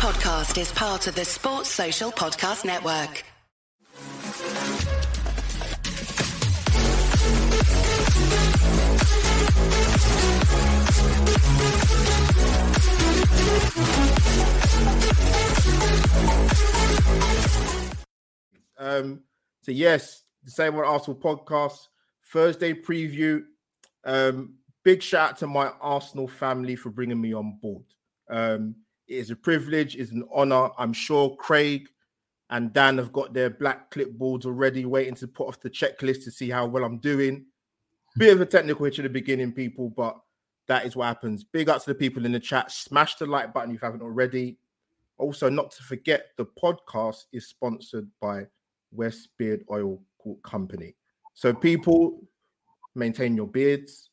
podcast is part of the Sports Social Podcast Network. Um, so yes, the same old Arsenal podcast Thursday preview. Um, big shout out to my Arsenal family for bringing me on board. Um, it is a privilege, it's an honor. I'm sure Craig and Dan have got their black clipboards already, waiting to put off the checklist to see how well I'm doing. Bit of a technical hitch at the beginning, people, but that is what happens. Big up to the people in the chat. Smash the like button if you haven't already. Also, not to forget, the podcast is sponsored by West Beard Oil Company. So, people, maintain your beards.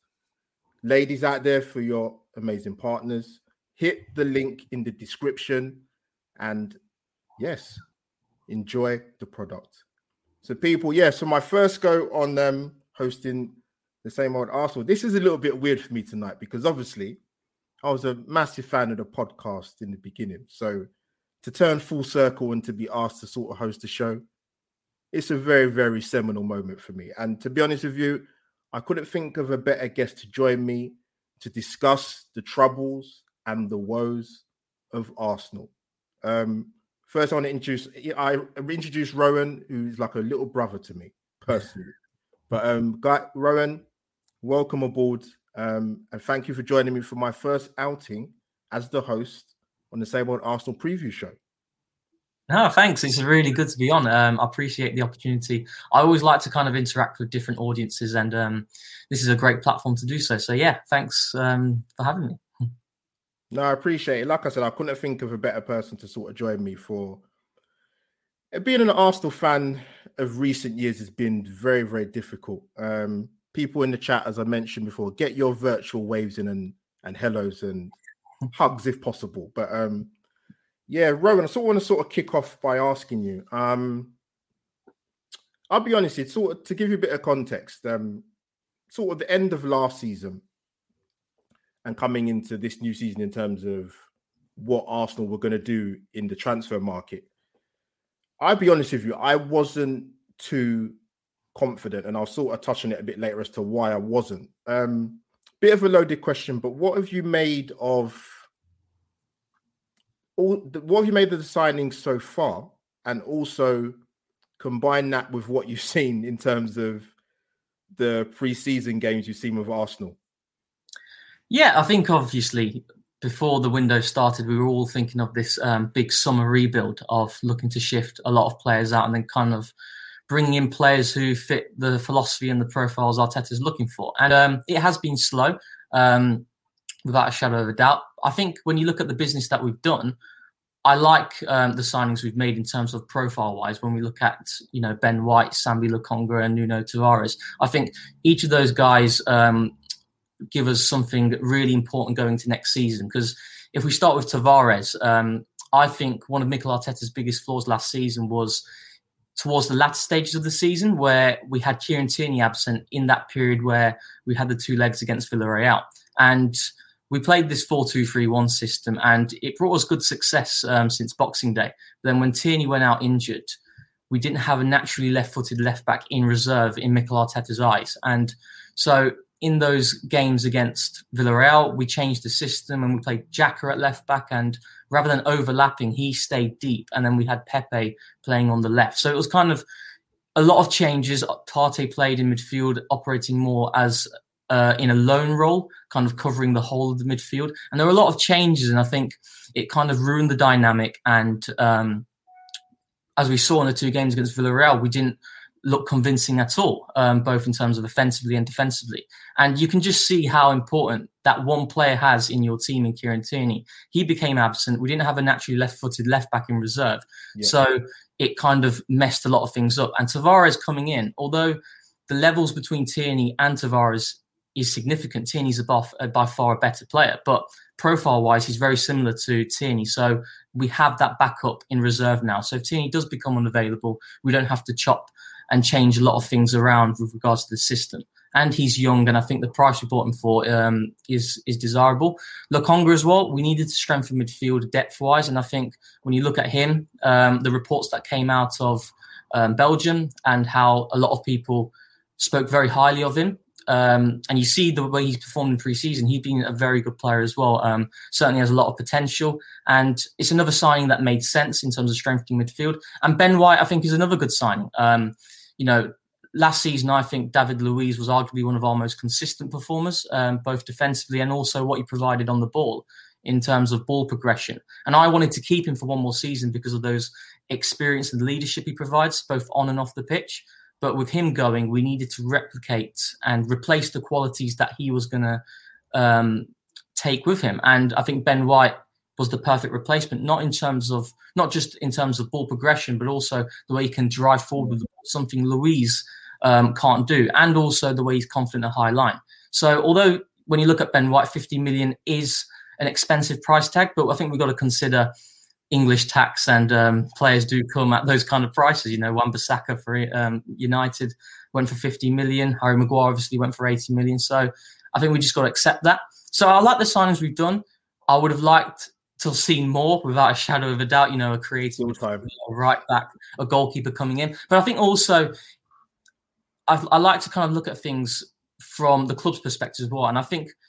Ladies out there, for your amazing partners, hit the link in the description and yes, enjoy the product. So, people, yeah. So, my first go on um, hosting the same old Arsenal. This is a little bit weird for me tonight because obviously I was a massive fan of the podcast in the beginning. So, to turn full circle and to be asked to sort of host the show, it's a very, very seminal moment for me. And to be honest with you, I couldn't think of a better guest to join me to discuss the troubles and the woes of Arsenal. Um, first, I want to introduce I introduced Rohan, who's like a little brother to me personally. But um, guy, Rohan, welcome aboard, um, and thank you for joining me for my first outing as the host on the Same Old Arsenal preview show. No, thanks. It's really good to be on. Um, I appreciate the opportunity. I always like to kind of interact with different audiences, and um, this is a great platform to do so. So, yeah, thanks um, for having me. No, I appreciate it. Like I said, I couldn't think of a better person to sort of join me for. Being an Arsenal fan of recent years has been very, very difficult. Um, people in the chat, as I mentioned before, get your virtual waves in and, and hellos and hugs if possible. But um, yeah, Rohan, I sort of want to sort of kick off by asking you. Um, I'll be honest, it's sort of to give you a bit of context. Um, sort of the end of last season and coming into this new season in terms of what Arsenal were going to do in the transfer market. I'll be honest with you, I wasn't too confident, and I'll sort of touch on it a bit later as to why I wasn't. Um, bit of a loaded question, but what have you made of? all what have you made of the signings so far, and also combine that with what you've seen in terms of the pre-season games you've seen with Arsenal? Yeah, I think obviously before the window started, we were all thinking of this um, big summer rebuild of looking to shift a lot of players out and then kind of bringing in players who fit the philosophy and the profiles Arteta is looking for. And um, it has been slow. Um, without a shadow of a doubt. I think when you look at the business that we've done, I like um, the signings we've made in terms of profile wise. When we look at you know Ben White, Sambi Lokonga, and Nuno Tavares, I think each of those guys um, give us something really important going to next season. Because if we start with Tavares, um, I think one of Mikel Arteta's biggest flaws last season was towards the latter stages of the season where we had Kieran Tierney absent in that period where we had the two legs against Villarreal. And we played this 4-2-3-1 system and it brought us good success um, since Boxing Day. But then when Tierney went out injured, we didn't have a naturally left-footed left back in reserve in Mikel Arteta's eyes. And so in those games against Villarreal, we changed the system and we played Xhaka at left back. And rather than overlapping, he stayed deep. And then we had Pepe playing on the left. So it was kind of a lot of changes. Partey played in midfield, operating more as uh, in a lone role, kind of covering the whole of the midfield. And there were a lot of changes, and I think it kind of ruined the dynamic. And um, as we saw in the two games against Villarreal, we didn't look convincing at all, um, both in terms of offensively and defensively. And you can just see how important that one player has in your team in Kieran Tierney. He became absent. We didn't have a naturally left-footed left back in reserve, yeah. so it kind of messed a lot of things up. And Tavares coming in, although the levels between Tierney and Tavares is significant. Tierney's a buff, uh, by far a better player, but profile wise, he's very similar to Tierney. So we have that backup in reserve now. So if Tierney does become unavailable, we don't have to chop and change a lot of things around with regards to the system. and he's young, and I think the price we bought him for um, is is desirable. Lokonga as well. We needed to strengthen midfield depth wise, and I think when you look at him, um, the reports that came out of um, Belgium and how a lot of people spoke very highly of him. Um, and you see the way he's performed in pre-season. He's been a very good player as well. Um, certainly has a lot of potential, and it's another signing that made sense in terms of strengthening midfield. And Ben White, I think, is another good signing. Um, you know, last season, I think David Luiz was arguably one of our most consistent performers, um, both defensively and also what he provided on the ball in terms of ball progression. And I wanted to keep him for one more season because of those experience and leadership he provides, both on and off the pitch. But with him going, we needed to replicate and replace the qualities that he was going to um, take with him. And I think Ben White was the perfect replacement, not in terms of not just in terms of ball progression, but also the way he can drive forward with something Luiz um, can't do, and also the way he's confident at high line. So although when you look at Ben White, 50 million is an expensive price tag, but I think we've got to consider English tax and um, players do come at those kind of prices. You know, Wan-Bissaka for um, United went for 50 million. Harry Maguire obviously went for 80 million. So I think we just got to accept that. So I like the signings we've done. I would have liked to have seen more without a shadow of a doubt, you know, a creative a right back, a goalkeeper coming in. But I think also I, I like to kind of look at things from the club's perspective as well. And I think –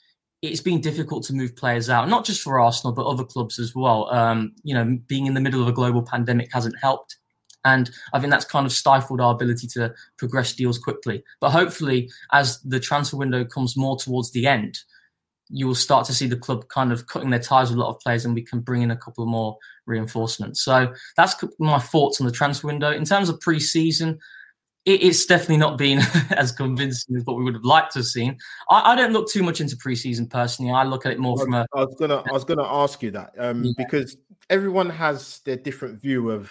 it's been difficult to move players out, not just for Arsenal, but other clubs as well. Um, you know, being in the middle of a global pandemic hasn't helped. And I think that's kind of stifled our ability to progress deals quickly. But hopefully, as the transfer window comes more towards the end, you will start to see the club kind of cutting their ties with a lot of players and we can bring in a couple more reinforcements. So that's my thoughts on the transfer window. In terms of pre season, it's definitely not been as convincing as what we would have liked to have seen. I, I, don't look too much into preseason personally. I look at it more from a. I was gonna, I was gonna ask you that um, yeah. because everyone has their different view of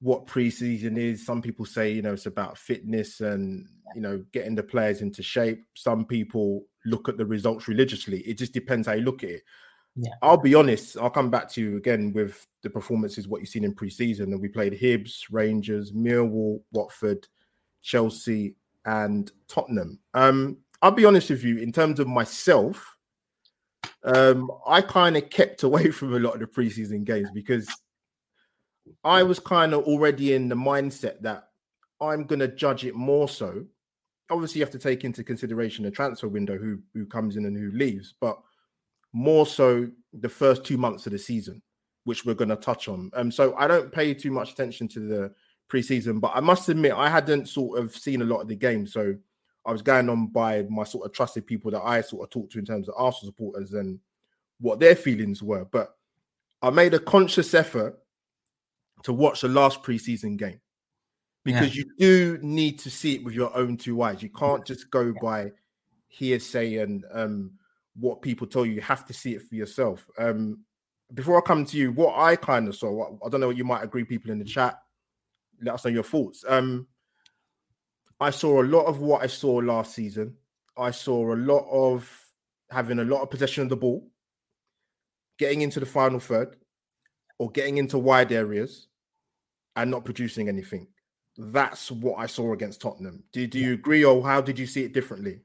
what preseason is. Some people say you know it's about fitness and you know getting the players into shape. Some people look at the results religiously. It just depends how you look at it. Yeah. I'll be honest. I'll come back to you again with the performances what you've seen in pre-season, and we played Hibs, Rangers, Millwall, Watford, Chelsea, and Tottenham. Um, I'll be honest with you. In terms of myself, um, I kind of kept away from a lot of the pre-season games because I was kind of already in the mindset that I'm going to judge it more so. Obviously, you have to take into consideration the transfer window, who who comes in and who leaves, but more so the first two months of the season, which we're going to touch on. Um, so I don't pay too much attention to the preseason, but I must admit I hadn't sort of seen a lot of the games, so I was going on by my sort of trusted people that I sort of talked to in terms of Arsenal supporters and what their feelings were. But I made a conscious effort to watch the last preseason game because yeah. you do need to see it with your own two eyes. You can't just go by hearsay and um, what people tell you. You have to see it for yourself. Um, before I come to you, what I kind of saw, I don't know, what you might agree, people in the chat, let us know your thoughts. Um, I saw a lot of what I saw last season. I saw a lot of having a lot of possession of the ball, getting into the final third, or getting into wide areas and not producing anything. That's what I saw against Tottenham. Do, do you agree, or how did you see it differently?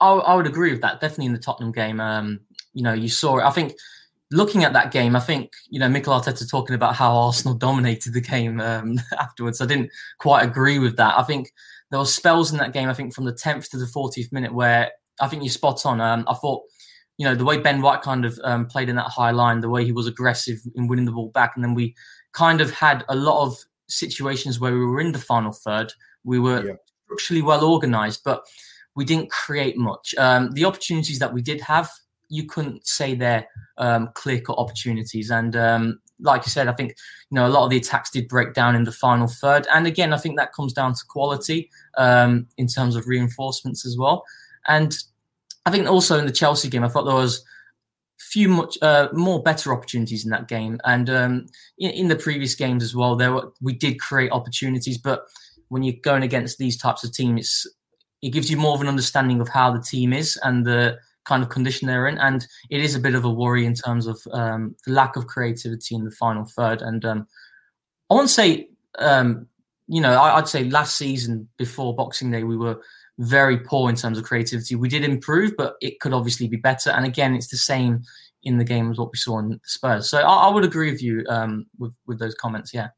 I, I would agree with that. Definitely in the Tottenham game, um, you know, you saw it. I think looking at that game, I think you know Mikel Arteta talking about how Arsenal dominated the game um, afterwards. I didn't quite agree with that. I think there were spells in that game. I think from the 10th to the 40th minute where I think you're spot on. Um, I thought you know the way Ben White kind of um, played in that high line, the way he was aggressive in winning the ball back, and then we kind of had a lot of situations where we were in the final third. We were yeah. structurally well organised, but we didn't create much. Um, the opportunities that we did have, you couldn't say they're um, clear cut opportunities. And um, like you said, I think you know a lot of the attacks did break down in the final third. And again, I think that comes down to quality um, in terms of reinforcements as well. And I think also in the Chelsea game, I thought there was few much uh, more better opportunities in that game, and um, in, in, the previous games as well. There were, we did create opportunities, but when you're going against these types of teams, it's it gives you more of an understanding of how the team is and the kind of condition they're in. And it is a bit of a worry in terms of um, the lack of creativity in the final third. And um, I won't say, um, you know, I, would say last season before Boxing Day, we were very poor in terms of creativity. We did improve, but it could obviously be better. And again, it's the same in the game as what we saw in Spurs. So I, I would agree with you um, with with those comments. Yeah.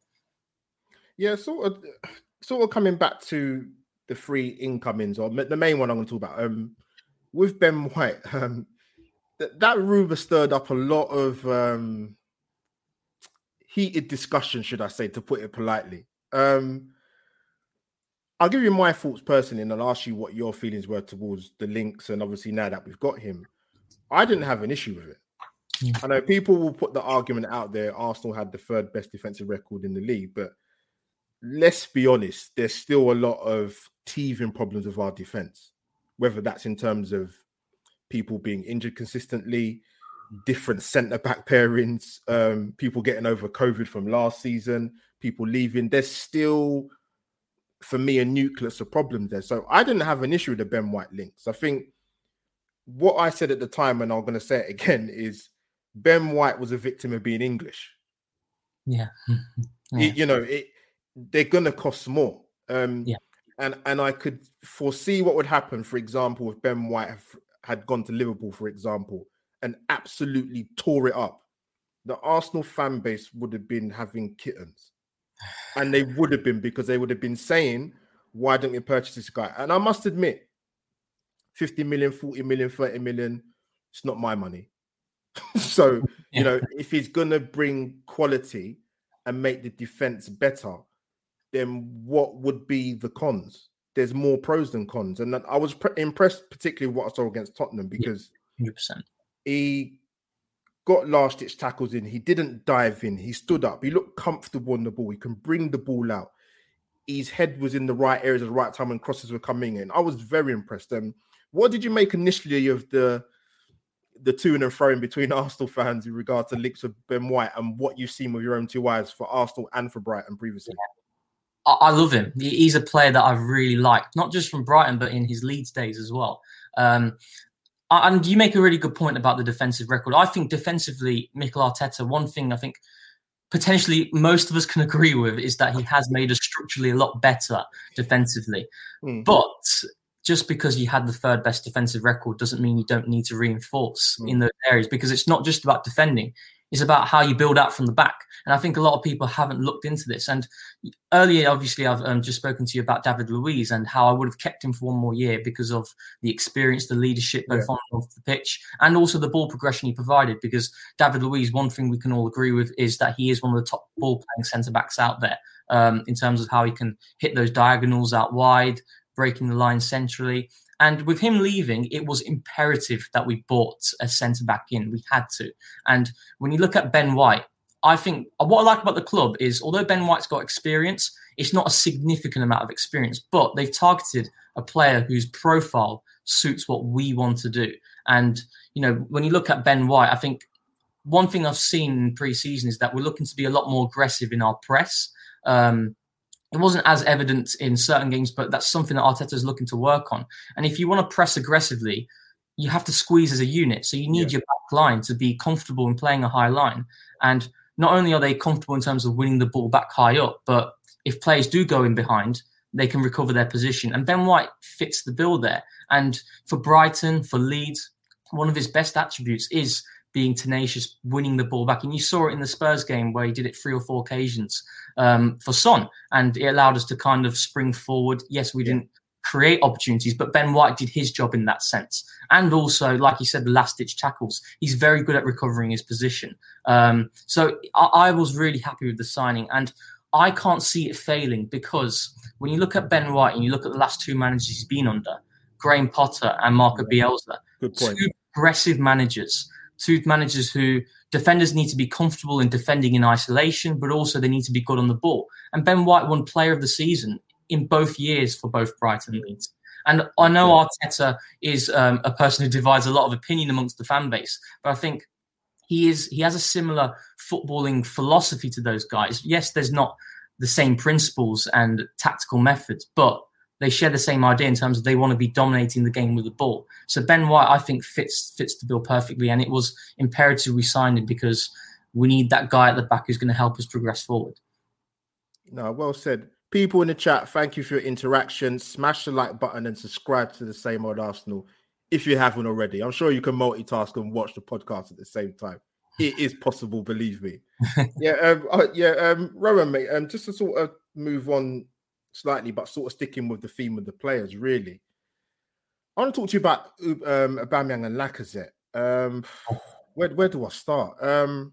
Yeah, sort of, sort of coming back to the three incomings, or the main one I'm going to talk about. Um, with Ben White, um, th- that rumor stirred up a lot of um, heated discussion, should I say, to put it politely. Um, I'll give you my thoughts personally, and I'll ask you what your feelings were towards the links. And obviously, now that we've got him, I didn't have an issue with it. I know people will put the argument out there Arsenal had the third best defensive record in the league, but let's be honest, there's still a lot of teething problems with our defense, whether that's in terms of people being injured consistently, different centre back pairings, um, people getting over COVID from last season, people leaving. There's still, for me, a nucleus of problems there. So I didn't have an issue with the Ben White links. I think what I said at the time, and I'm going to say it again, is Ben White was a victim of being English. Yeah. yeah. It, you know, it, they're going to cost more. Um, yeah. And and I could foresee what would happen, for example, if Ben White have, had gone to Liverpool, for example, and absolutely tore it up. The Arsenal fan base would have been having kittens. And they would have been because they would have been saying, why don't we purchase this guy? And I must admit, 50 million, 40 million, 30 million, it's not my money. so, yeah. you know, if he's going to bring quality and make the defense better, then what would be the cons? There's more pros than cons. And I was pre- impressed, particularly what I saw against Tottenham, because 100%. he got last ditch tackles in. He didn't dive in. He stood up. He looked comfortable on the ball. He can bring the ball out. His head was in the right areas at the right time when crosses were coming in. I was very impressed. Um, what did you make initially of the the to and fro in between Arsenal fans in regard to links with Ben White and what you've seen with your own two eyes for Arsenal and for Brighton previously? I love him. He's a player that I've really liked, not just from Brighton, but in his Leeds days as well. Um, and you make a really good point about the defensive record. I think defensively, Mikel Arteta, one thing I think potentially most of us can agree with is that he has made us structurally a lot better defensively. Mm. But just because you had the third best defensive record doesn't mean you don't need to reinforce mm. in those areas because it's not just about defending. It's about how you build out from the back. And I think a lot of people haven't looked into this. And earlier, obviously, I've um, just spoken to you about David Luiz and how I would have kept him for one more year because of the experience, the leadership, both yeah. on and off the pitch, and also the ball progression he provided. Because David Luiz, one thing we can all agree with is that he is one of the top ball playing centre backs out there um, in terms of how he can hit those diagonals out wide, breaking the line centrally. And with him leaving, it was imperative that we bought a centre back in. We had to. And when you look at Ben White, I think what I like about the club is although Ben White's got experience, it's not a significant amount of experience, but they've targeted a player whose profile suits what we want to do. And, you know, when you look at Ben White, I think one thing I've seen in pre-season is that we're looking to be a lot more aggressive in our press. Um, it wasn't as evident in certain games, but that's something that Arteta is looking to work on. And if you want to press aggressively, you have to squeeze as a unit. So you need yeah. your back line to be comfortable in playing a high line. And not only are they comfortable in terms of winning the ball back high up, but if players do go in behind, they can recover their position. And Ben White fits the bill there. And for Brighton, for Leeds, one of his best attributes is being tenacious, winning the ball back. And you saw it in the Spurs game where he did it three or four occasions um, for Son, and it allowed us to kind of spring forward. Yes, we didn't create opportunities, but Ben White did his job in that sense. And also, like you said, the last ditch tackles. He's very good at recovering his position. Um, so I, I was really happy with the signing. And I can't see it failing because when you look at Ben White and you look at the last two managers he's been under, Graham Potter and Marco Bielsa, two aggressive managers two managers who defenders need to be comfortable in defending in isolation, but also they need to be good on the ball. And Ben White won Player of the Season in both years for both Brighton and Leeds. And I know Arteta is um, a person who divides a lot of opinion amongst the fan base, but I think he is he has a similar footballing philosophy to those guys. Yes, there's not the same principles and tactical methods, but they share the same idea in terms of they want to be dominating the game with the ball. So Ben White, I think, fits fits the bill perfectly, and it was imperative we signed him because we need that guy at the back who's going to help us progress forward. No, well said. people in the chat, thank you for your interaction. Smash the like button and subscribe to the same old Arsenal if you haven't already. I'm sure you can multitask and watch the podcast at the same time. It is possible, believe me. yeah, um, uh, yeah, um, Rohan, mate. Um, just to sort of move on slightly, but sort of sticking with the theme of the players, really. I want to talk to you about um, Aubameyang and Lacazette. Um, where where do I start? Um,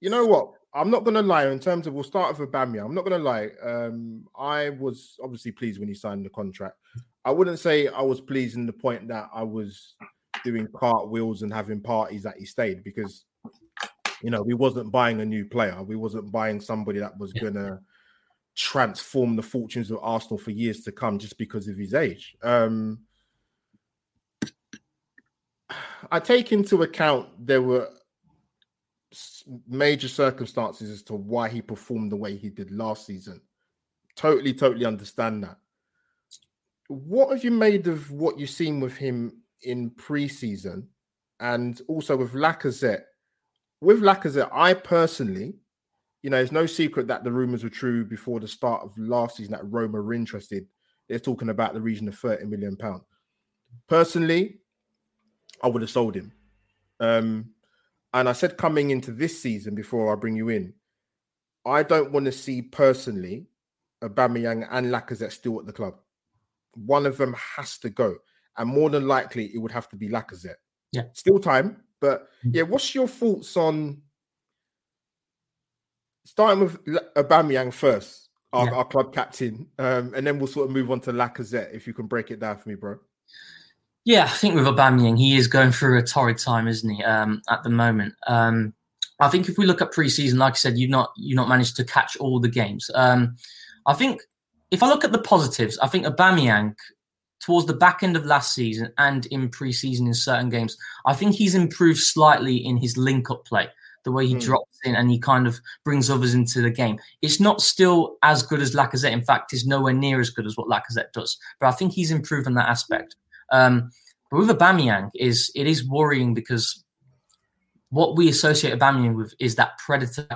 you know what? I'm not gonna lie. In terms of, we'll start with Aubameyang. I'm not gonna lie. Um, I was obviously pleased when he signed the contract. I wouldn't say I was pleased in the point that I was doing cartwheels and having parties that he stayed because you know we wasn't buying a new player. We wasn't buying somebody that was gonna transform the fortunes of Arsenal for years to come just because of his age. Um, I take into account there were major circumstances as to why he performed the way he did last season. Totally, totally understand that. What have you made of what you've seen with him in preseason and also with Lacazette? With Lacazette, I personally, you know, it's no secret that the rumors were true before the start of last season that Roma were interested. They're talking about the region of 30 million pounds. Personally, I would have sold him. Um, and I said coming into this season before I bring you in, I don't want to see personally Aubameyang and Lacazette still at the club. One of them has to go, and more than likely it would have to be Lacazette. Yeah, still time, but mm. yeah. What's your thoughts on starting with Aubameyang first, our, yeah. our club captain, um, and then we'll sort of move on to Lacazette if you can break it down for me, bro. Yeah, I think with Aubameyang, he is going through a torrid time, isn't he? Um, at the moment, um, I think if we look at preseason, like I said, you've not you've not managed to catch all the games. Um, I think if I look at the positives, I think Aubameyang towards the back end of last season and in preseason in certain games, I think he's improved slightly in his link-up play, the way he mm. drops in and he kind of brings others into the game. It's not still as good as Lacazette. In fact, it's nowhere near as good as what Lacazette does. But I think he's improved in that aspect. Um, but with Aubameyang, is it is worrying because what we associate Aubameyang with is that predator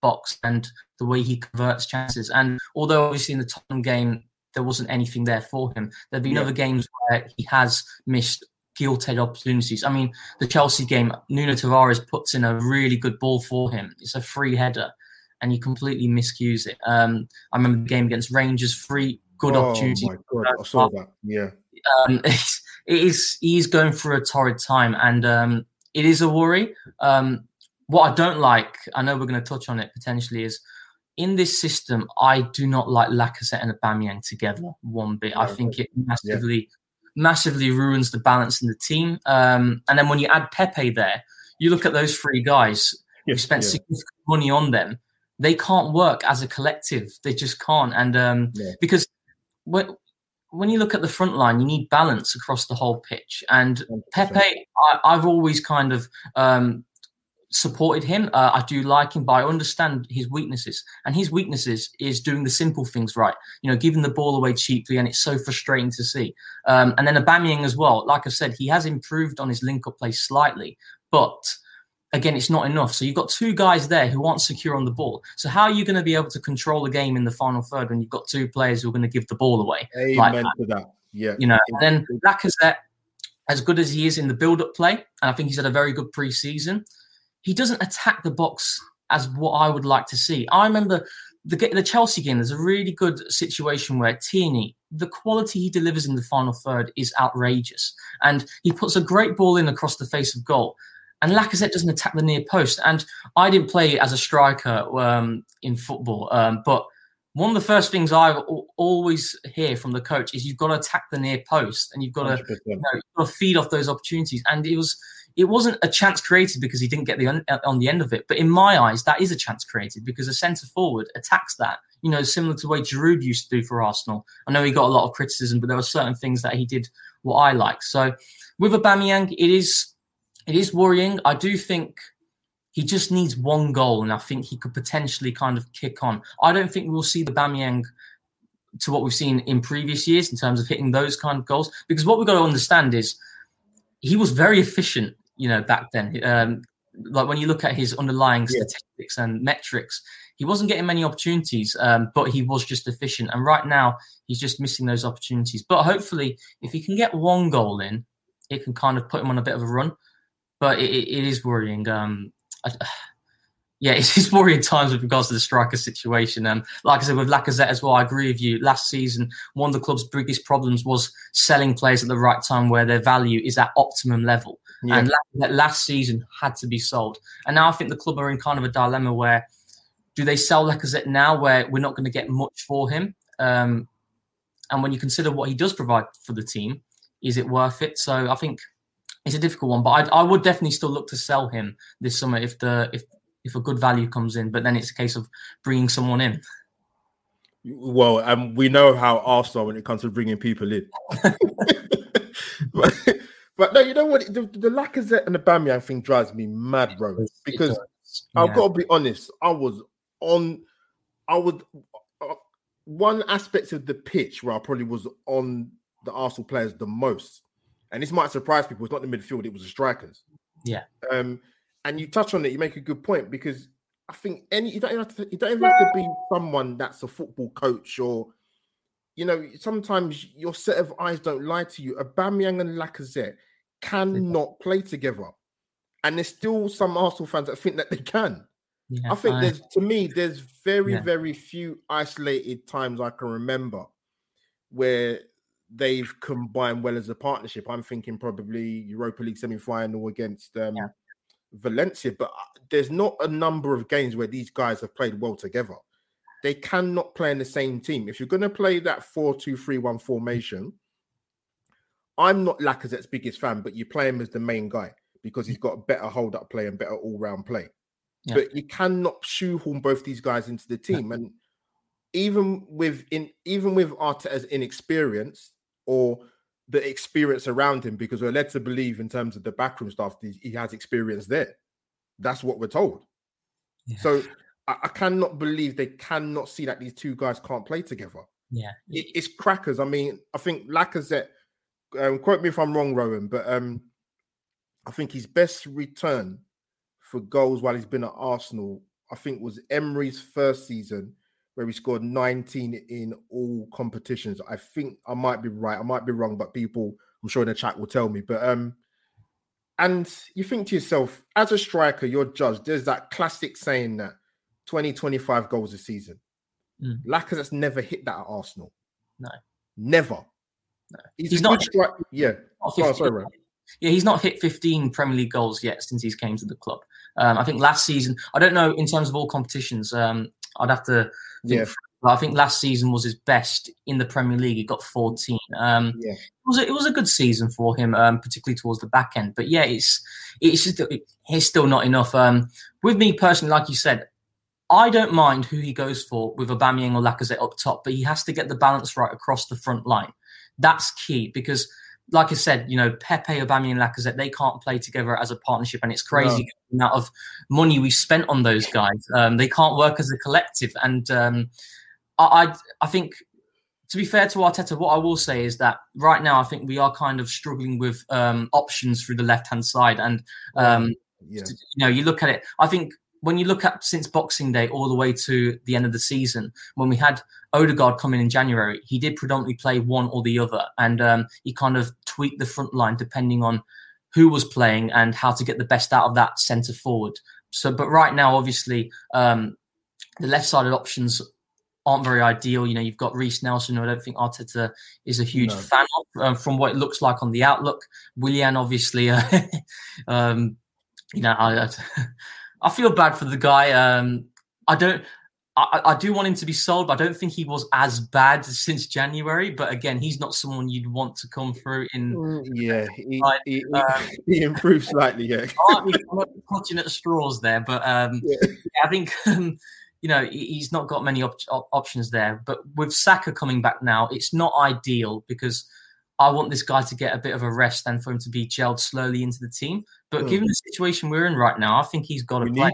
box and the way he converts chances. And although obviously in the Tottenham game there wasn't anything there for him, there've been yeah. other games where he has missed guilted opportunities. I mean, the Chelsea game, Nuno Tavares puts in a really good ball for him. It's a free header, and he completely miscues it. Um, I remember the game against Rangers, free good oh, opportunity. My God, I saw that. Yeah. Um, it is he's going through a torrid time, and um, it is a worry. Um, what I don't like, I know we're going to touch on it potentially, is in this system, I do not like Lacazette and Aubameyang together one bit. I think it massively. Massively ruins the balance in the team. Um, and then when you add Pepe there, you look at those three guys. You spent yeah. significant money on them. They can't work as a collective. They just can't. And um, yeah. because when when you look at the front line, you need balance across the whole pitch. And 100%. Pepe, I, have always kind of um, supported him. Uh, I do like him, but I understand his weaknesses. And his weaknesses is doing the simple things right. You know, giving the ball away cheaply, and it's so frustrating to see. Um, and then Aubameyang as well. Like I said, he has improved on his link-up play slightly, but again, it's not enough. So you've got two guys there who aren't secure on the ball. So how are you going to be able to control the game in the final third when you've got two players who are going to give the ball away? Amen like that? to that. Yeah. You know, then Lacazette, as good as he is in the build-up play, and I think he's had a very good pre-season, he doesn't attack the box as what I would like to see. I remember the, the Chelsea game, there's a really good situation where Tierney, the quality he delivers in the final third is outrageous. And he puts a great ball in across the face of goal and Lacazette doesn't attack the near post. And I didn't play as a striker um, in football, um, but one of the first things I always hear from the coach is you've got to attack the near post and you've got to, you know, got to feed off those opportunities. And it was it wasn't a chance created because he didn't get the un- uh, on the end of it. But in my eyes, that is a chance created because a centre forward attacks that. You know, similar to the way Giroud used to do for Arsenal. I know he got a lot of criticism, but there were certain things that he did what I like. So with Aubameyang, it is it is worrying. I do think he just needs one goal, and I think he could potentially kind of kick on. I don't think we'll see the Aubameyang to what we've seen in previous years in terms of hitting those kind of goals, because what we've got to understand is he was very efficient, you know, back then. Um, like when you look at his underlying yeah. statistics and metrics, he wasn't getting many opportunities, um, but he was just efficient. And right now, he's just missing those opportunities. But hopefully, if he can get one goal in, it can kind of put him on a bit of a run. But it, it is worrying. Um, I, yeah, it's just worrying times with regards to the striker situation. Um, like I said, with Lacazette as well, I agree with you. Last season, one of the club's biggest problems was selling players at the right time where their value is at optimum level. Yeah. And Lacazette last season had to be sold. And now I think the club are in kind of a dilemma where do they sell Lacazette now where we're not going to get much for him? Um, and when you consider what he does provide for the team, is it worth it? So I think it's a difficult one, but I, I would definitely still look to sell him this summer if the if if a good value comes in. But then it's a case of bringing someone in. Well, um, we know how Arsenal when it comes to bringing people in. but, but, no, you know what? The, the Lacazette and the Aubameyang thing drives me mad, bro. Because yeah. I've got to be honest, I was on, I would, uh, one aspect of the pitch where I probably was on the Arsenal players the most, and this might surprise people. It's not the midfield; it was the strikers. Yeah. Um, and you touch on it. You make a good point because I think any you don't have to, you don't even have to be someone that's a football coach or you know sometimes your set of eyes don't lie to you. Aubameyang and Lacazette cannot play together, and there's still some Arsenal fans that think that they can. Yeah, I think I, there's to me there's very yeah. very few isolated times I can remember where they've combined well as a partnership. I'm thinking probably Europa League semi final against um, yeah. Valencia, but uh, there's not a number of games where these guys have played well together. They cannot play in the same team. If you're going to play that 4 2 3 1 formation, I'm not Lacazette's biggest fan, but you play him as the main guy because he's got a better hold up play and better all round play. Yeah. But you cannot shoehorn both these guys into the team. Yeah. And even with in even with Arteta's inexperience or the experience around him, because we're led to believe in terms of the backroom stuff, he has experience there. That's what we're told. Yeah. So I, I, cannot believe they cannot see that these two guys can't play together. Yeah, it, it's crackers. I mean, I think Lacazette. Um, quote me if I'm wrong, Rohan, but um, I think his best return for goals while he's been at Arsenal, I think, was Emery's first season where he scored 19 in all competitions. I think I might be right, I might be wrong, but people, I'm sure in the chat will tell me. But um, and you think to yourself, as a striker, you're judged. There's that classic saying that 20, 25 goals a season. Mm. Lacazette's never hit that at Arsenal. No, never. No. He's, he's not. Stri- yeah. Not oh, sorry, Yeah, he's not hit 15 Premier League goals yet since he's came to the club. Um, I think last season, I don't know in terms of all competitions. Um, I'd have to yeah. I think last season was his best in the Premier League. He got 14. Um, yeah. It was a, it was a good season for him, um, particularly towards the back end. But yeah, it's it's just, it's still not enough. Um, with me personally, like you said, I don't mind who he goes for with Aubameyang or Lacazette up top, but he has to get the balance right across the front line. That's key because like I said, you know, Pepe, Aubameyang, and Lacazette, they can't play together as a partnership, and it's crazy no. the amount of money we spent on those guys. Um, they can't work as a collective, and um, I, I, I think. To be fair to Arteta, what I will say is that right now I think we are kind of struggling with um, options through the left hand side, and um, yeah. you know you look at it. I think when you look at since Boxing Day all the way to the end of the season, when we had Odegaard coming in January, he did predominantly play one or the other, and um, he kind of tweaked the front line depending on who was playing and how to get the best out of that centre forward. So, but right now, obviously, um, the left-sided options aren't very ideal. You know, you've got Reiss Nelson, who I don't think Arteta is a huge no. fan of, um, from what it looks like on the outlook. Willian, obviously, uh, um, you know, I, I feel bad for the guy. Um, I don't. I, I, do want him to be sold, but I don't think he was as bad since January. But again, he's not someone you'd want to come through in. Mm, yeah, he, he, um, he, improved slightly. Yeah, I'm not clutching at straws there, but um, yeah. I think um, you know he's not got many op- op- options there. But with Saka coming back now, it's not ideal because I want this guy to get a bit of a rest and for him to be gelled slowly into the team. But mm. given the situation we're in right now, I think he's got to we play.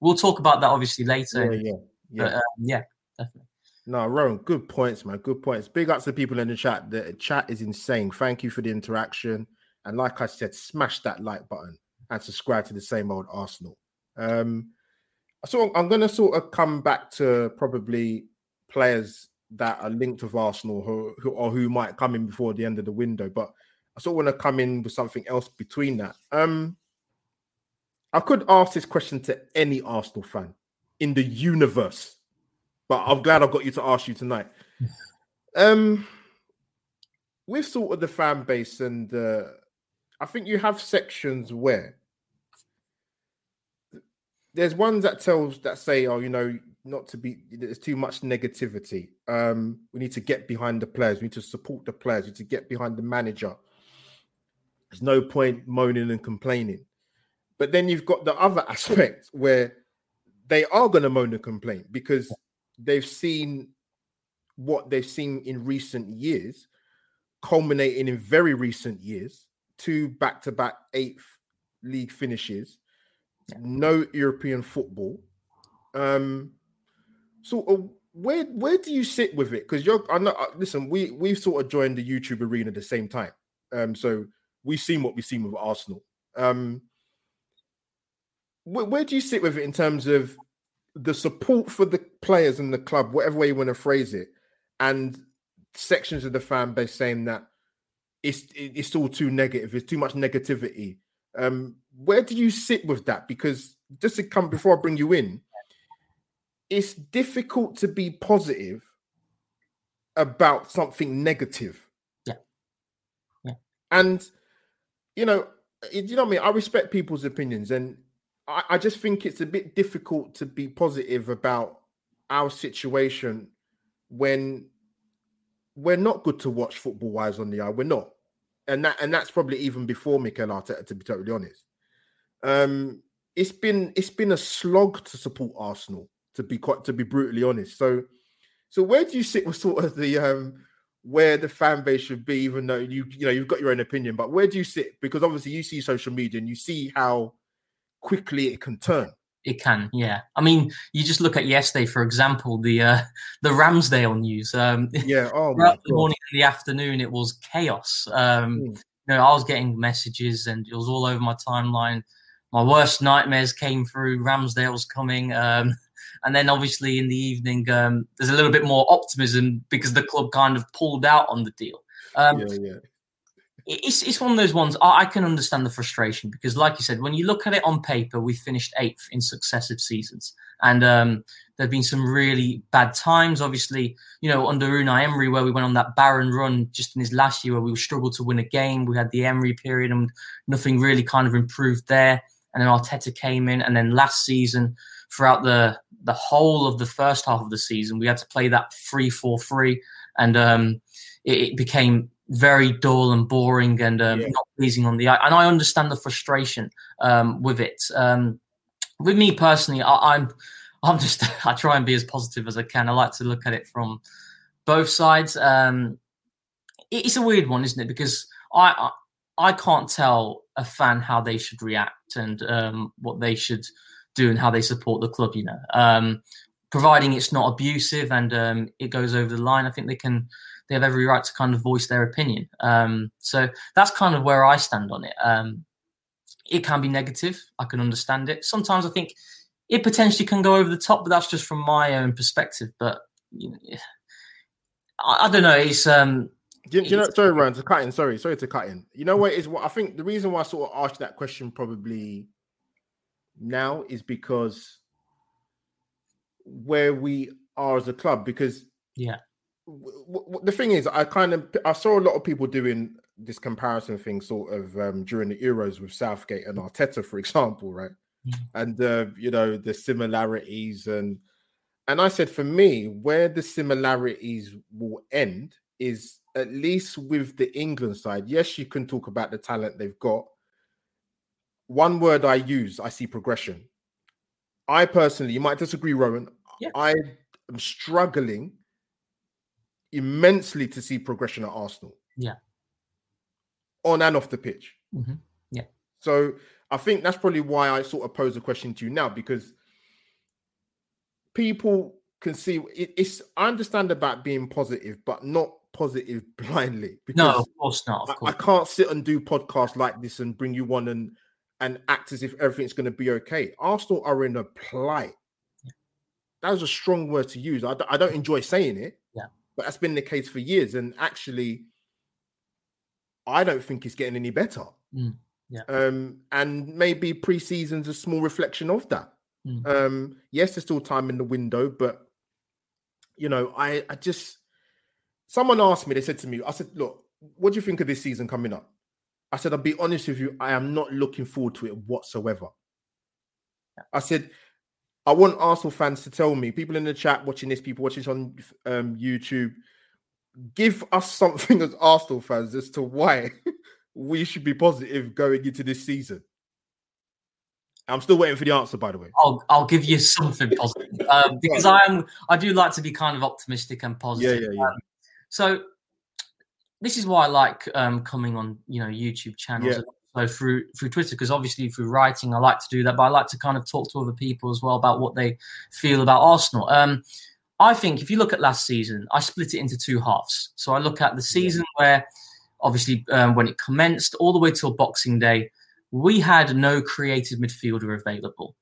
We'll talk about that obviously later. Yeah, yeah, yeah. But, um, yeah definitely. No, Rohan, good points, man. Good points. Big ups to people in the chat. The chat is insane. Thank you for the interaction. And like I said, smash that like button. and subscribe to the same old Arsenal. Um, so I'm going to sort of come back to probably players that are linked with Arsenal who, who or who might come in before the end of the window, but I sort of want to come in with something else between that. Um, I could ask this question to any Arsenal fan in the universe, but I'm glad I got you to ask you tonight. Um, with sort of the fan base, and uh, I think you have sections where there's ones that tells that say, oh, you know, not to be there's too much negativity. Um, we need to get behind the players, we need to support the players, we need to get behind the manager. There's no point moaning and complaining. But then you've got the other aspect where they are going to moan and complain because they've seen what they've seen in recent years, culminating in very recent years, two back to back eighth league finishes, no European football. Um, so uh, where where do you sit with it? Because you're, I know. Uh, listen, we we've sort of joined the YouTube arena at the same time. Um, so we've seen what we've seen with Arsenal. Um, where, where do you sit with it in terms of the support for the players and the club, whatever way you want to phrase it, and sections of the fan base saying that it's it's all too negative, it's too much negativity. Um, where do you sit with that? Because just to come before I bring you in, it's difficult to be positive about something negative. Yeah. Yeah. And you know, you know what I mean? I respect people's opinions and I, I just think it's a bit difficult to be positive about our situation when we're not good to watch football wise on the eye. We're not. And that and that's probably even before Mikel Arteta, to be totally honest. Um, it's been it's been a slog to support Arsenal, to be quite to be brutally honest. So so where do you sit with sort of the um where the fan base should be, even though you you know you've got your own opinion, but where do you sit? Because obviously you see social media and you see how quickly it can turn. It can, yeah. I mean, you just look at yesterday, for example, the uh, the Ramsdale news. Um, yeah, oh the morning and the afternoon, it was chaos. Um, mm. You know, I was getting messages, and it was all over my timeline. My worst nightmares came through. Ramsdale's coming, um, and then obviously in the evening, um, there's a little bit more optimism because the club kind of pulled out on the deal. Um, yeah, yeah it's it's one of those ones I, I, can understand the frustration because, like you said, when you look at it on paper, we finished eighth in successive seasons, and um, there've been some really bad times. Obviously, you know, under Unai Emery, where we went on that barren run just in his last year, where we struggled to win a game. We had the Emery period, and nothing really kind of improved there. And then Arteta came in, and then last season, throughout the the whole of the first half of the season, we had to play that three four three, and um, it, it became very dull and boring and um, yeah. not pleasing on the eye. And I understand the frustration um, with it. Um, with me personally, I, I'm, I'm just I try and be as positive as I can. I like to look at it from both sides. Um, it's a weird one, isn't it? Because I, I, I can't tell a fan how they should react and um, what they should do and how they support the club. You know, um, providing it's not abusive and it goes over the line, I think they can they have every right to kind of voice their opinion. Um, so that's kind of where I stand on it. Um, it can be negative. I can understand it. Sometimes I think it potentially can go over the top, but that's just from my own perspective. But you know, I, I, don't know. It's um. Do you, do you know, sorry, Ryan, to cut in. Sorry, sorry to cut in. You know what is what I think the reason why I sort of asked that question probably now is because where we are as a club, because yeah, the thing is, I kind of I saw a lot of people doing this comparison thing, sort of um, during the Euros with Southgate and Arteta, for example, right? Mm. And uh, you know the similarities and and I said for me, where the similarities will end is at least with the England side. Yes, you can talk about the talent they've got. One word I use, I see progression. I personally, you might disagree, Rohan. Yeah. I am struggling immensely to see progression at Arsenal. Yeah. On and off the pitch. Mm-hmm. Yeah. So I think that's probably why I sort of pose a question to you now because people can see it, it's. I understand about being positive, but not positive blindly. no, of course not. Of course. I, I, can't sit and do podcasts like this and bring you one and and act as if everything's going to be okay. Arsenal are in a plight. That was a strong word to use. I, I don't enjoy saying it, yeah, but that's been the case for years. And actually, I don't think it's getting any better. Mm, yeah. Um, and maybe preseason's a small reflection of that. Mm. Um, yes, there's still time in the window, but you know, I, I just someone asked me, they said to me, I said, Look, what do you think of this season coming up? I said, I'll be honest with you, I am not looking forward to it whatsoever. I said, I want Arsenal fans to tell me, people in the chat watching this, people watching this on um, YouTube, give us something as Arsenal fans as to why we should be positive going into this season. I'm still waiting for the answer, by the way. I'll I'll give you something positive um, because I am I do like to be kind of optimistic and positive. Yeah, yeah, yeah. Um, so this is why I like um, coming on you know YouTube channels. Yeah. So through through Twitter, because obviously through writing, I like to do that, but I like to kind of talk to other people as well about what they feel about Arsenal. Um, I think if you look at last season, I split it into two halves. So I look at the season where, obviously, um, when it commenced, all the way till Boxing Day, we had no creative midfielder available.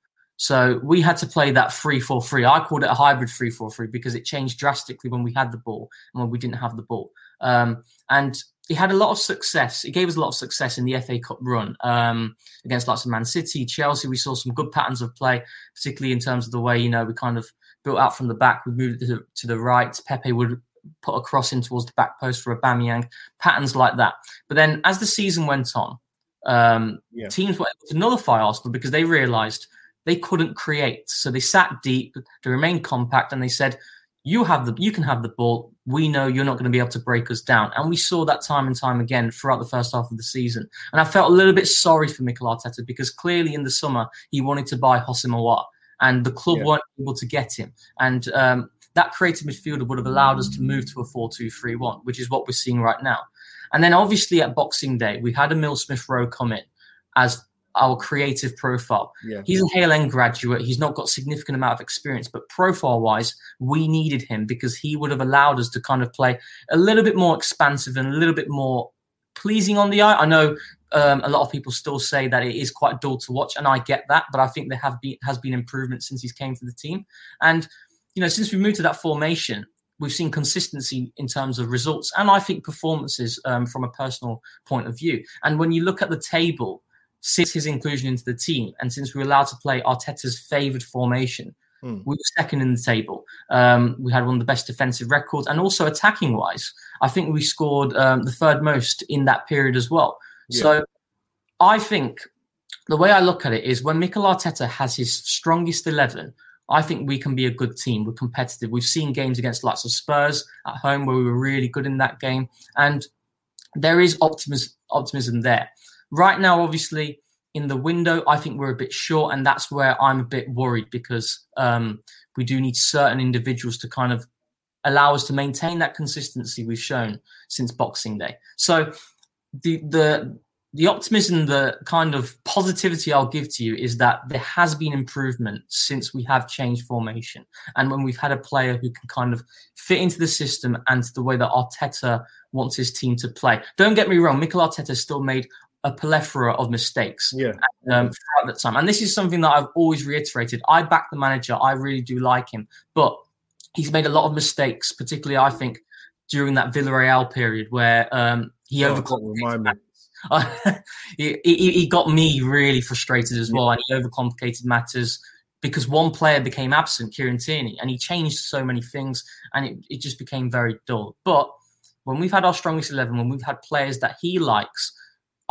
So we had to play that 3 4 3. I called it a hybrid 3 4 3 because it changed drastically when we had the ball and when we didn't have the ball. Um, and he had a lot of success. It gave us a lot of success in the FA Cup run um, against lots of Man City, Chelsea. We saw some good patterns of play, particularly in terms of the way, you know, we kind of built out from the back. We moved to the, to the right. Pepe would put a cross in towards the back post for Aubameyang, patterns like that. But then as the season went on, um, Yeah. teams were able to nullify Arsenal because they realised they couldn't create. So they sat deep, they remained compact, and they said, "You have the, you can have the ball. We know you're not going to be able to break us down." And we saw that time and time again throughout the first half of the season. And I felt a little bit sorry for Mikel Arteta because clearly in the summer he wanted to buy Houssem Aouar and the club Yeah. weren't able to get him. And um, that creative midfielder would have allowed us to move to a 4-2-3-1, which is what we're seeing right now. And then obviously at Boxing Day, we had Emil Smith Rowe come in as our creative profile. Yeah. He's a Hale End graduate. He's not got significant amount of experience, but profile wise, we needed him because he would have allowed us to kind of play a little bit more expansive and a little bit more pleasing on the eye. I know um, a lot of people still say that it is quite dull to watch, and I get that, but I think there have been has been improvement since he's came to the team. And you know, since we moved to that formation, we've seen consistency in terms of results and I think performances um, from a personal point of view. And when you look at the table since his inclusion into the team and since we were allowed to play Arteta's favoured formation, Hmm. we were second in the table. Um, we had one of the best defensive records and also attacking wise, I think we scored um, the third most in that period as well. Yeah. So I think the way I look at it is when Mikel Arteta has his strongest 11, I think we can be a good team. We're competitive. We've seen games against lots of Spurs at home where we were really good in that game. And there is optimism, optimism there. Right now, obviously, in the window, I think we're a bit short. And that's where I'm a bit worried because um, we do need certain individuals to kind of allow us to maintain that consistency we've shown since Boxing Day. So the the the optimism, the kind of positivity I'll give to you is that there has been improvement since we have changed formation. And when we've had a player who can kind of fit into the system and the way that Arteta wants his team to play. Don't get me wrong, Mikel Arteta still made a plethora of mistakes Yeah. um, throughout that time. And this is something that I've always reiterated. I back the manager. I really do like him. But he's made a lot of mistakes, particularly, I think, during that Villarreal period where um, he Oh, overcomplicated he, he, he got me really frustrated as well, and he overcomplicated matters because one player became absent, Kieran Tierney, and he changed so many things, and it, it just became very dull. But when we've had our strongest eleven, when we've had players that he likes,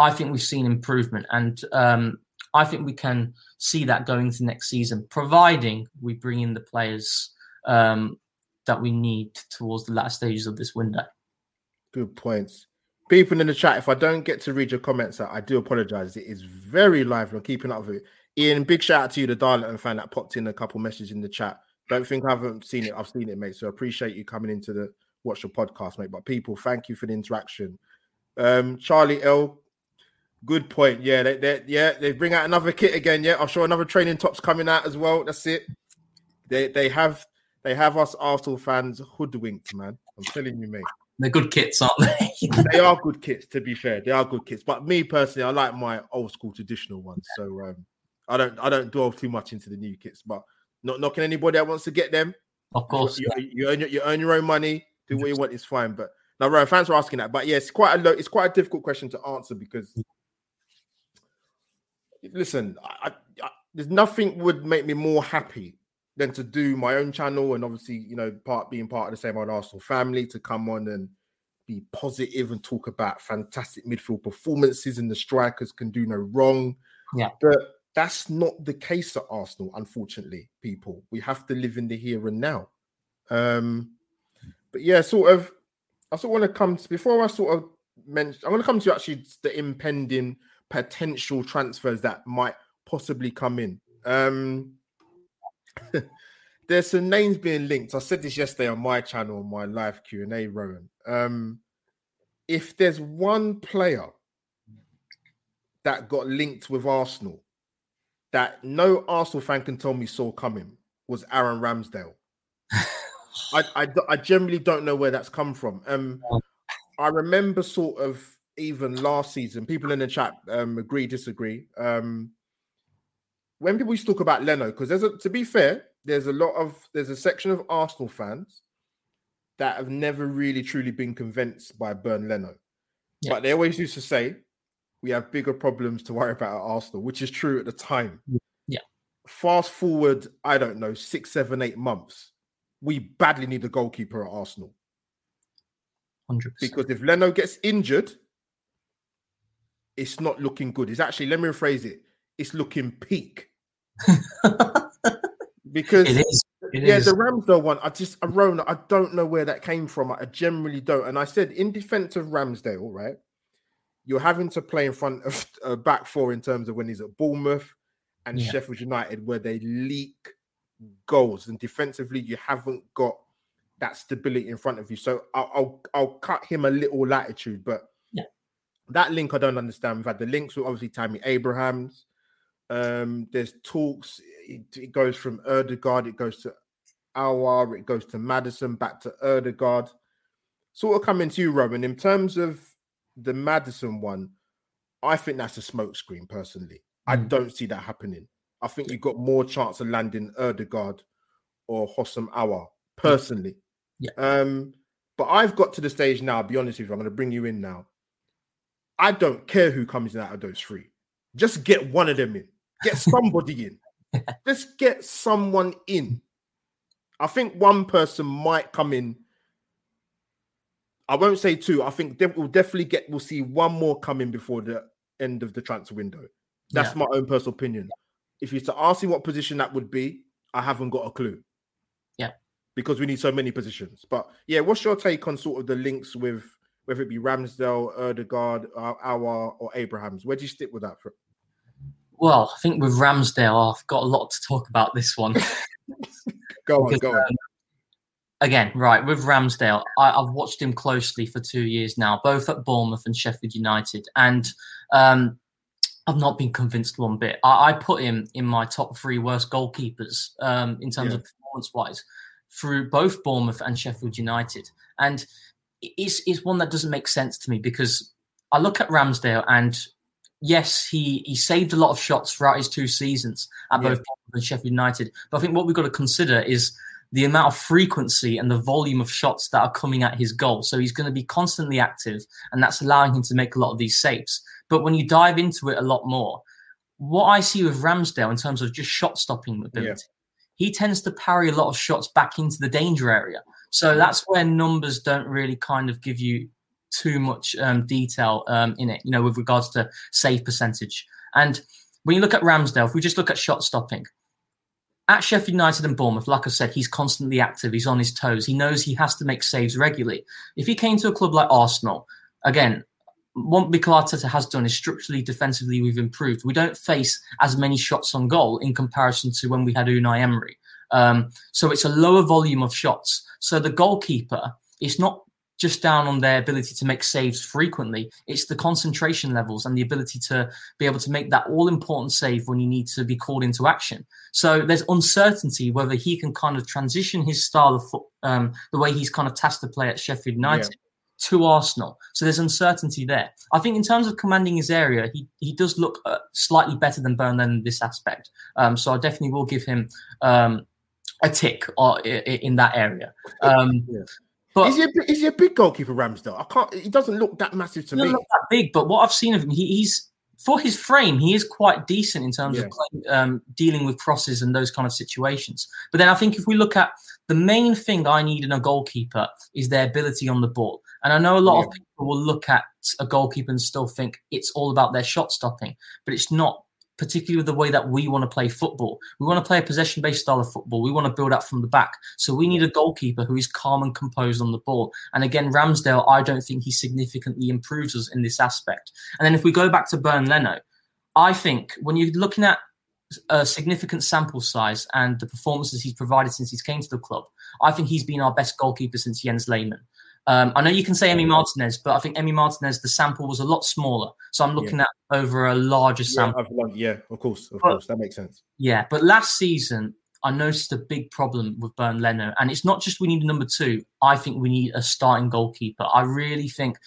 I think we've seen improvement, and um, I think we can see that going to next season, providing we bring in the players um, that we need towards the last stages of this window. Good points. People in the chat, if I don't get to read your comments I do apologize. It is very lively. I'm keeping up with it. Ian, big shout out to you, the Darlington fan that popped in a couple messages in the chat. Don't think I haven't seen it. I've seen it, mate. So appreciate you coming into the watch the podcast, mate. But people, thank you for the interaction. Um, Charlie L, good point. Yeah, they, they yeah they bring out another kit again. Yeah, I'm sure another training top's coming out as well. That's it. They they have they have us Arsenal fans hoodwinked, man. I'm telling you, mate. They're good kits, aren't they? they are good kits, to be fair. They are good kits. But me personally, I like my old school traditional ones. So um, I don't I don't delve too much into the new kits, but not knocking anybody that wants to get them. Of course. You, you, you earn your, you earn your own money, do what you want, it's fine. But now, Ryan, thanks for asking that. But yeah, it's quite a it's quite a difficult question to answer because listen, I, I, there's nothing would make me more happy than to do my own channel and obviously, you know, part being part of the same old Arsenal family to come on and be positive and talk about fantastic midfield performances and the strikers can do no wrong. Yeah. But that's not the case at Arsenal, unfortunately, people. We have to live in the here and now. Um, but yeah, sort of, I sort of want to come to, before I sort of mention, I'm going to come to actually the impending potential transfers that might possibly come in. Um, there's some names being linked. I said this yesterday on my channel, on my live Q and A, Rohan. Um, if there's one player that got linked with Arsenal that no Arsenal fan can tell me saw coming was Aaron Ramsdale. I, I, I generally don't know where that's come from. Um, I remember sort of even last season, people in the chat um, agree, disagree. Um, when people used to talk about Leno, because there's a to be fair, there's a lot of there's a section of Arsenal fans that have never really truly been convinced by Bernd Leno. Yeah. But they always used to say, we have bigger problems to worry about at Arsenal, which is true at the time. Yeah. Fast forward, I don't know, six, seven, eight months. We badly need a goalkeeper at Arsenal. 100%. Because if Leno gets injured, it's not looking good. It's actually, let me rephrase it, it's looking peak. because it is. It yeah, is. the Ramsdale one, I just, Arona, I don't know where that came from. I generally don't. And I said, in defense of Ramsdale, right, you're having to play in front of a back four in terms of when he's at Bournemouth and yeah. Sheffield United, where they leak goals. And defensively, you haven't got that stability in front of you. So I'll, I'll, I'll cut him a little latitude, but that link I don't understand. We've had the links with obviously Tammy Abrahams. Um, there's talks. It, it, goes from Ødegaard, it goes to Aouar, it goes to Maddison, back to Ødegaard. Sort of coming to you, Rohan. In terms of the Maddison one, I think that's a smokescreen. Personally. I don't see that happening. I think you've got more chance of landing Ødegaard or Houssem Aouar. Personally, yeah. Um, but I've got to the stage now. I'll be honest with you, I'm going to bring you in now. I don't care who comes in out of those three. Just get one of them in. Get somebody in. Just get someone in. I think one person might come in. I won't say two. I think we'll definitely get. We'll see one more coming before the end of the transfer window. That's yeah. my own personal opinion. If you're to ask me what position that would be, I haven't got a clue. Yeah, because we need so many positions. But yeah, what's your take on sort of the links with whether it be Ramsdale, Ødegaard, Aouar, or Abrahams. Where do you stick with that? For? Well, I think with Ramsdale, I've got a lot to talk about this one. go on, because, go on. Um, again, right, with Ramsdale, I, have watched him closely for two years now, both at Bournemouth and Sheffield United. And um, I've not been convinced one bit. I, I, put him in my top three worst goalkeepers um, in terms yeah. of performance wise through both Bournemouth and Sheffield United. And is is one that doesn't make sense to me because I look at Ramsdale and yes, he he saved a lot of shots throughout his two seasons at yeah. both and Sheffield United. But I think what we've got to consider is the amount of frequency and the volume of shots that are coming at his goal. So he's going to be constantly active, and that's allowing him to make a lot of these saves. But when you dive into it a lot more, what I see with Ramsdale in terms of just shot stopping ability, yeah. he tends to parry a lot of shots back into the danger area. So that's where numbers don't really kind of give you too much um, detail um, in it, you know, with regards to save percentage. And when you look at Ramsdale, if we just look at shot stopping, at Sheffield United and Bournemouth, like I said, he's constantly active. He's on his toes. He knows he has to make saves regularly. If he came to a club like Arsenal, again, what Mikel Arteta has done is structurally, defensively, we've improved. We don't face as many shots on goal in comparison to when we had Unai Emery. Um, so it's a lower volume of shots. So the goalkeeper is not just down on their ability to make saves frequently. It's the concentration levels and the ability to be able to make that all important save when you need to be called into action. So there's uncertainty whether he can kind of transition his style of foot, um, the way he's kind of tasked to play at Sheffield United. Yeah. to Arsenal. So there's uncertainty there. I think in terms of commanding his area, he, he does look uh, slightly better than Burnley in this aspect. Um, so I definitely will give him um, a tick uh, in that area. Um, yeah. But is he, a, is he a big goalkeeper, Ramsdale? I can't. He doesn't look that massive to me. Not that big, but what I've seen of him, he, he's for his frame, he is quite decent in terms yeah. of um, dealing with crosses and those kind of situations. But then I think if we look at the main thing I need in a goalkeeper is their ability on the ball. And I know a lot yeah. of people will look at a goalkeeper and still think it's all about their shot stopping, but it's not particularly with the way that we want to play football. We want to play a possession based style of football. We want to build up from the back. So we need a goalkeeper who is calm and composed on the ball. And again, Ramsdale, I don't think he significantly improves us in this aspect. And then if we go back to Bernd Leno, I think when you're looking at a significant sample size and the performances he's provided since he's came to the club, I think he's been our best goalkeeper since Jens Lehmann. Um, I know you can say Emi Martinez, but I think Emi Martinez, the sample was a lot smaller. So I'm looking yeah. at over a larger sample. Yeah, of course, of but, course, that makes sense. Yeah, but last season I noticed a big problem with Bernd Leno, and it's not just we need a number two. I think we need a starting goalkeeper. I really think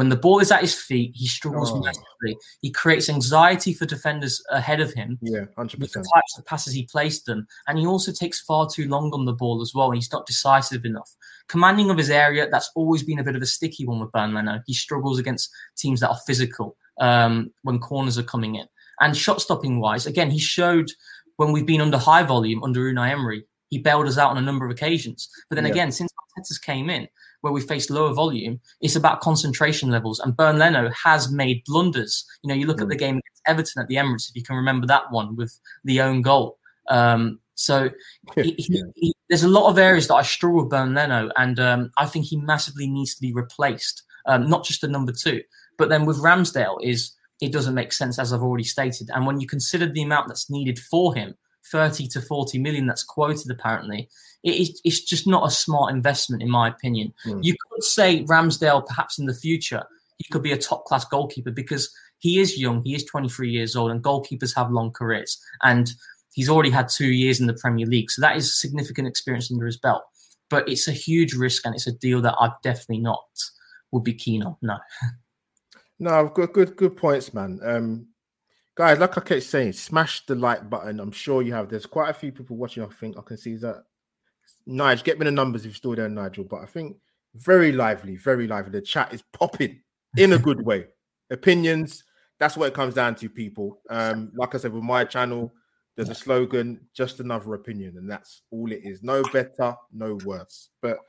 when the ball is at his feet, he struggles oh. massively. He creates anxiety for defenders ahead of him. Yeah, hundred percent. The types of passes he placed them, and he also takes far too long on the ball as well. And he's not decisive enough. Commanding of his area, that's always been a bit of a sticky one with Bernd Leno. He struggles against teams that are physical um, when corners are coming in. And shot stopping wise, again, he showed when we've been under high volume under Unai Emery, he bailed us out on a number of occasions. But then yeah. again, since Arteta's came in, where we face lower volume, it's about concentration levels. And Bernd Leno has made blunders. You know, you look mm. at the game against Everton at the Emirates, if you can remember that one with the own goal. Um, so he, he, he, there's a lot of areas that I struggle with Bernd Leno, and um, I think he massively needs to be replaced. Um, not just the number two, but then with Ramsdale is it doesn't make sense as I've already stated. And when you consider the amount that's needed for him, 30 to 40 million that's quoted apparently it is, it's just not a smart investment in my opinion. Mm. you could say ramsdale perhaps in the future he could be a top class goalkeeper because he is young he is 23 years old and goalkeepers have long careers and he's already had two years in the premier league so that is significant experience under his belt. But it's a huge risk and it's a deal that i definitely not would be keen on no. No good good good points man. Um guys, like I kept saying, smash the like button. I'm sure you have. There's quite a few people watching. I think I can see that. Nigel, get me the numbers if you're still there, Nigel. But I think very lively, very lively. The chat is popping in a good way. Opinions. That's what it comes down to, people. Um, like I said, with my channel, there's a slogan, just another opinion, and that's all it is. No better, no worse. But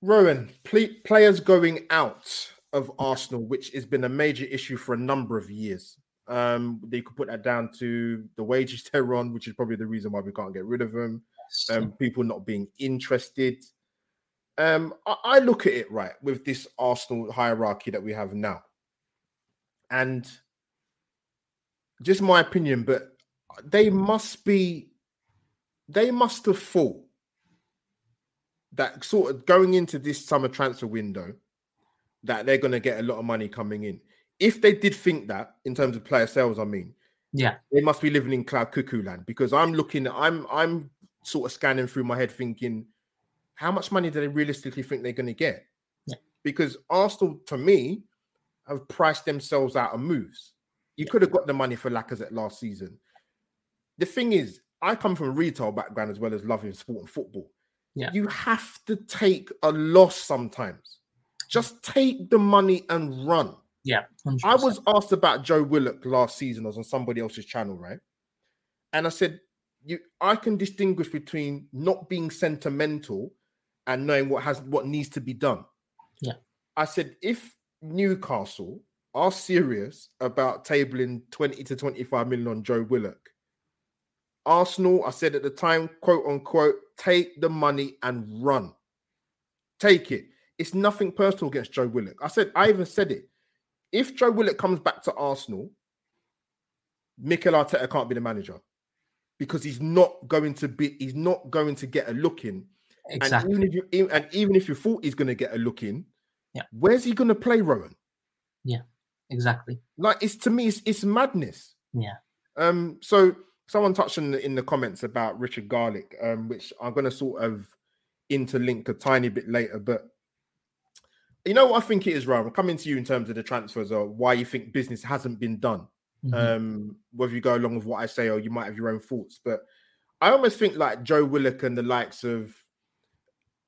Rowan, players going out of Arsenal, which has been a major issue for a number of years. Um, they could put that down to the wages they're on, which is probably the reason why we can't get rid of them. Um, people not being interested. Um, I, I look at it right with this Arsenal hierarchy that we have now, and just my opinion, but they must be, they must have thought that sort of going into this summer transfer window that they're going to get a lot of money coming in. If they did think that in terms of player sales, I mean, yeah, they must be living in cloud cuckoo land because I'm looking, I'm, I'm sort of scanning through my head thinking, how much money do they realistically think they're going to get? Yeah. Because Arsenal, for me, have priced themselves out of moves. You yeah. could have got the money for Lacazette last season. The thing is, I come from a retail background as well as loving sport and football. Yeah. You have to take a loss sometimes. Just take the money and run. Yeah. 100%. I was asked about Joe Willock last season. I was on somebody else's channel, right? And I said, you I can distinguish between not being sentimental and knowing what has what needs to be done. Yeah. I said, if Newcastle are serious about tabling 20 to 25 million on Joe Willock, Arsenal, I said at the time, quote unquote, take the money and run. Take it. It's nothing personal against Joe Willock. I said, I even said it. If Joe Willock comes back to Arsenal, Mikel Arteta can't be the manager because he's not going to be. He's not going to get a look in. Exactly. And even if you and even if you thought he's going to get a look in, yeah, where's he going to play, Rohan? Yeah, exactly. Like it's to me, it's, it's madness. Yeah. Um. So someone touched on the, in the comments about Richard Garlick, um, which I'm going to sort of interlink a tiny bit later, but you know what I think it is, Ryan. Coming to you in terms of the transfers or why you think business hasn't been done. Mm-hmm. Um, whether you go along with what I say or you might have your own thoughts, but I almost think like Joe Willock and the likes of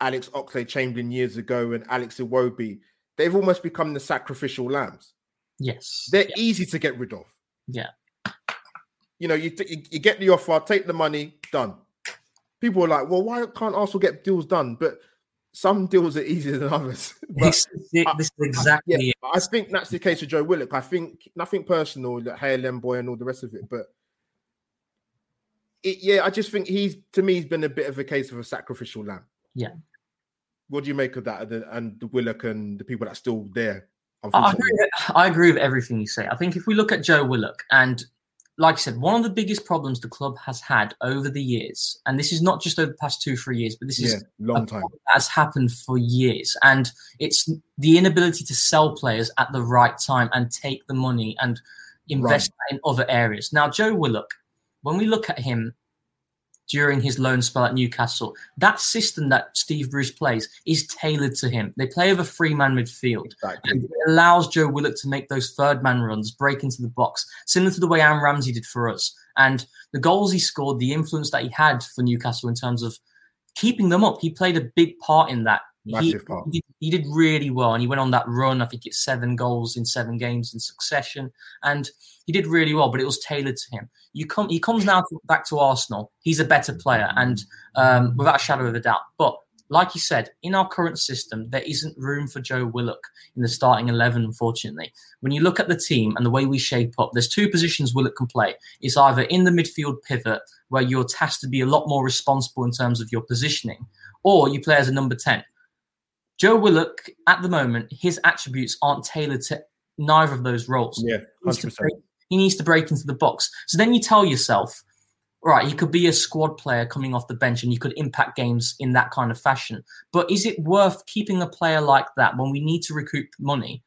Alex Oxlade Chamberlain years ago and Alex Iwobi, they've almost become the sacrificial lambs. Yes, they're yeah. easy to get rid of. Yeah, you know, you, t- you get the offer, take the money, done. People are like, well, why can't Arsenal get deals done? But some deals are easier than others. this, is, this is exactly I, yeah, I think that's the case with Joe Willock. I think nothing personal, like Hale boy and all the rest of it, but it, yeah, I just think he's to me he's been a bit of a case of a sacrificial lamb. Yeah. What do you make of that and the, and the Willock and the people that are still there? I agree, I agree with everything you say. I think if we look at Joe Willock and like I said, one of the biggest problems the club has had over the years, and this is not just over the past two, three years, but this is yeah, long time has happened for years, and it's the inability to sell players at the right time and take the money and invest right. in other areas. Now, Joe Willock, when we look at him during his loan spell at Newcastle. That system that Steve Bruce plays is tailored to him. They play over three man midfield. Exactly. And it allows Joe Willock to make those third man runs, break into the box, similar to the way Aaron Ramsey did for us. And the goals he scored, the influence that he had for Newcastle in terms of keeping them up, he played a big part in that. Massive he, part. He, he, did really well, and he went on that run. I think it's seven goals in seven games in succession, and he did really well. But it was tailored to him. You come, he comes now to, back to Arsenal. He's a better player, and um, without a shadow of a doubt. But like you said, in our current system, there isn't room for Joe Willock in the starting 11, unfortunately. When you look at the team and the way we shape up, there's two positions Willock can play. It's either in the midfield pivot, where you're tasked to be a lot more responsible in terms of your positioning, or you play as a number 10. Joe Willock, at the moment, his attributes aren't tailored to neither of those roles. Yeah, 100%. He needs, break, he needs to break into the box. So then you tell yourself, right, he could be a squad player coming off the bench and you could impact games in that kind of fashion. But is it worth keeping a player like that when we need to recoup money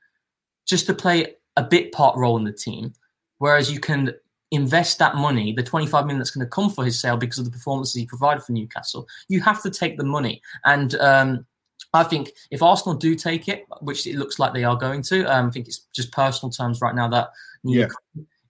just to play a bit part role in the team? Whereas you can invest that money, the 25 million that's going to come for his sale because of the performances he provided for Newcastle, you have to take the money. And um, I think if Arsenal do take it, which it looks like they are going to, um, I think it's just personal terms right now that yeah.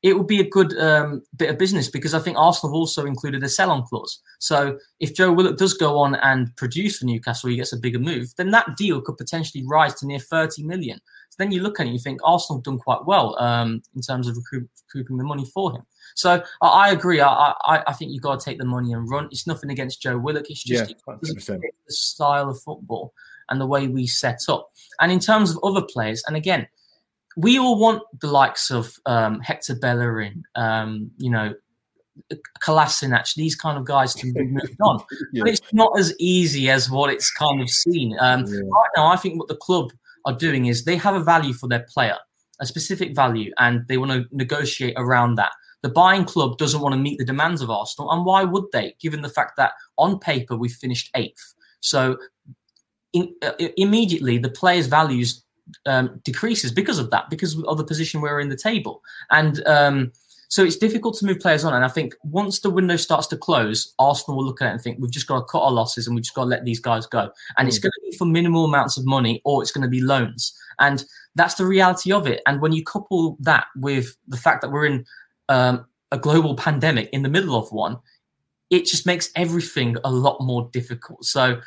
it would be a good um, bit of business because I think Arsenal have also included a sell-on clause. So if Joe Willock does go on and produce for Newcastle, he gets a bigger move, then that deal could potentially rise to near 30 million. So then you look at it and you think Arsenal have done quite well um, in terms of recouping the money for him. So I, I agree. I, I, I think you've got to take the money and run. It's nothing against Joe Willock. It's just yeah, the style of football and the way we set up. And in terms of other players, and again, we all want the likes of um, Hector Bellerin, um, you know, Kolasinac, these kind of guys to be moved on. yeah. But it's not as easy as what it's kind of seen. Um, yeah. Right now, I think what the club are doing is they have a value for their player, a specific value, and they want to negotiate around that. The buying club doesn't want to meet the demands of Arsenal, and why would they, given the fact that on paper we finished eighth? So in, uh, immediately the players' values um, decreases because of that, because of the position we're in the table, and um, so it's difficult to move players on. And I think once the window starts to close, Arsenal will look at it and think we've just got to cut our losses and we've just got to let these guys go. And mm. it's going to be for minimal amounts of money, or it's going to be loans, and that's the reality of it. And when you couple that with the fact that we're in um, a global pandemic in the middle of one, it just makes everything a lot more difficult. So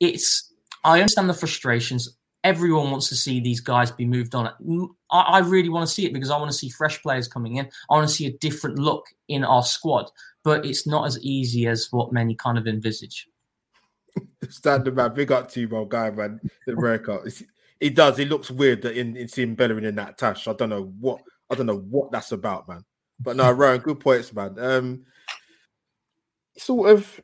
it's I understand the frustrations. Everyone wants to see these guys be moved on. I, I really want to see it because I want to see fresh players coming in. I want to see a different look in our squad, but it's not as easy as what many kind of envisage. Standard man, big up to you, my guy, man. The America, he does. It looks weird that in, in seeing Bellerin in that tash. I don't know what I don't know what that's about, man. But no, Ryan, good points, man. Um, sort of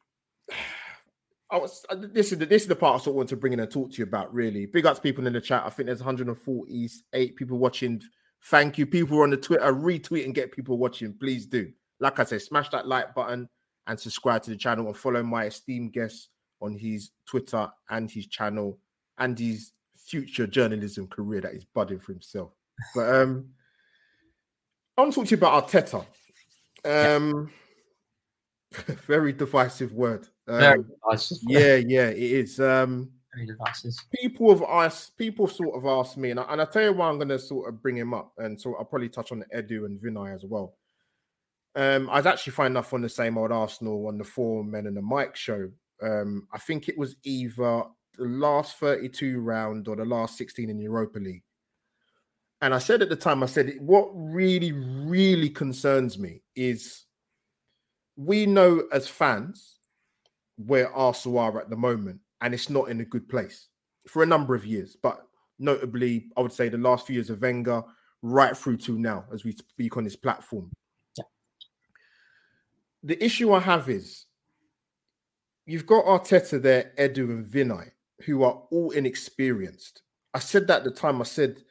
I was uh, this is the this is the part I sort of want to bring in and talk to you about. Really, big ups people in the chat. I think there's 148 people watching. Thank you, people on the Twitter. Retweet and get people watching. Please do. Like I said, smash that like button and subscribe to the channel and follow my esteemed guest on his Twitter and his channel and his future journalism career that he's budding for himself. But um, I want to talk to you about Arteta. Um, very divisive word. Um, nice. yeah, yeah, it is. Um. People have asked, people sort of asked me, and I, and I tell you why I'm going to sort of bring him up, and so I'll probably touch on Edu and Vinai as well. Um, I was actually finding enough on the same old Arsenal on the Four Men and the Mike show. Um, I think it was either the last 32 round or the last 16 in Europa League. And I said at the time, I said, what really, really concerns me is we know as fans where Arsenal are at the moment, and it's not in a good place for a number of years, but notably, I would say the last few years of Wenger, right through to now, as we speak on this platform. Yeah. The issue I have is you've got Arteta there, Edu, and Vinai, who are all inexperienced. I said that at the time. I said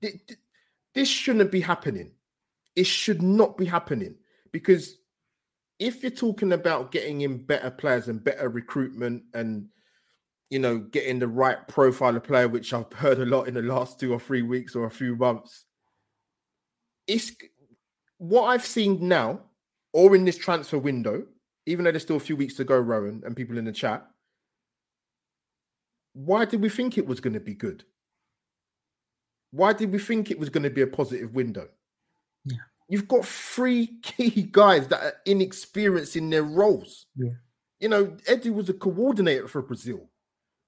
this shouldn't be happening. It should not be happening because if you're talking about getting in better players and better recruitment and you know getting the right profile of player, which I've heard a lot in the last two or three weeks or a few months, it's what I've seen now or in this transfer window, even though there's still a few weeks to go, Rohan, and people in the chat. Why did we think it was going to be good? Why did we think it was going to be a positive window? Yeah. You've got three key guys that are inexperienced in their roles. Yeah. You know, Edu was a coordinator for Brazil.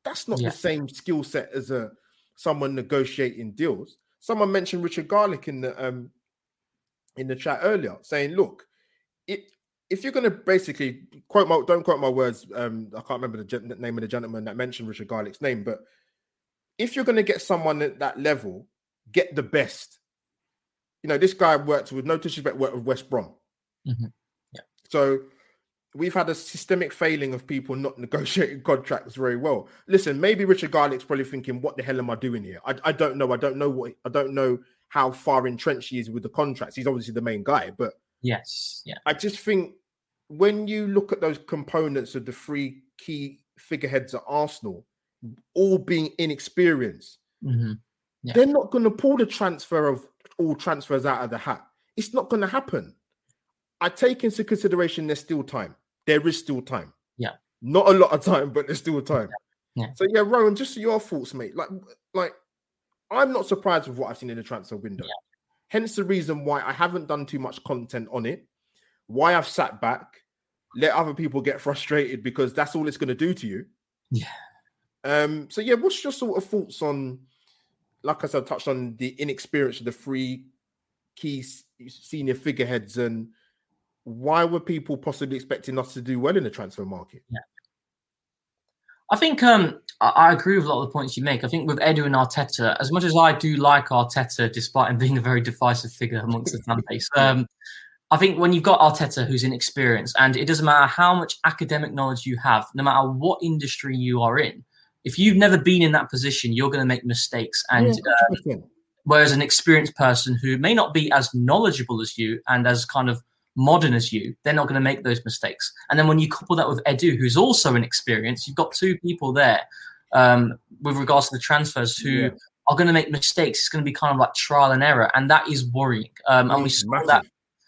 That's not yeah. the same skill set as a someone negotiating deals. Someone mentioned Richard Garlick in the um in the chat earlier, saying, "Look, it if you're going to basically quote my don't quote my words, um, I can't remember the gen- name of the gentleman that mentioned Richard Garlick's name, but if you're going to get someone at that level, get the best. You know, this guy worked with no disrespect, worked with West Brom. Mm-hmm. Yeah. So we've had a systemic failing of people not negotiating contracts very well. Listen, maybe Richard Garlick's probably thinking, "What the hell am I doing here?" I, I don't know. I don't know what. I don't know how far entrenched he is with the contracts. He's obviously the main guy, but yes, yeah. I just think when you look at those components of the three key figureheads at Arsenal, all being inexperienced, mm-hmm. Yeah. They're not going to pull the transfer of all transfers out of the hat. It's not going to happen. I take into consideration there's still time. There is still time. Yeah. Not a lot of time, but there's still time. Yeah. yeah. So yeah, Rohan, just your thoughts, mate. Like, like I'm not surprised with what I've seen in the transfer window. Yeah. Hence the reason why I haven't done too much content on it. Why I've sat back, let other people get frustrated because that's all it's going to do to you. Yeah. Um. So yeah, what's your sort of thoughts on like I said, touched on the inexperience of the three key senior figureheads and why were people possibly expecting us to do well in the transfer market? Yeah. I think um, I, agree with a lot of the points you make. I think with Edu and Arteta, as much as I do like Arteta, despite him being a very divisive figure amongst the fan base, um, I think when you've got Arteta who's inexperienced, and it doesn't matter how much academic knowledge you have, no matter what industry you are in, if you've never been in that position, you're going to make mistakes. And uh, whereas an experienced person who may not be as knowledgeable as you and as kind of modern as you, they're not going to make those mistakes. And then when you couple that with Edu, who's also inexperienced, you've got two people there um, with regards to the transfers who yeah. are going to make mistakes. It's going to be kind of like trial and error, and that is worrying. Um, and we saw massive. that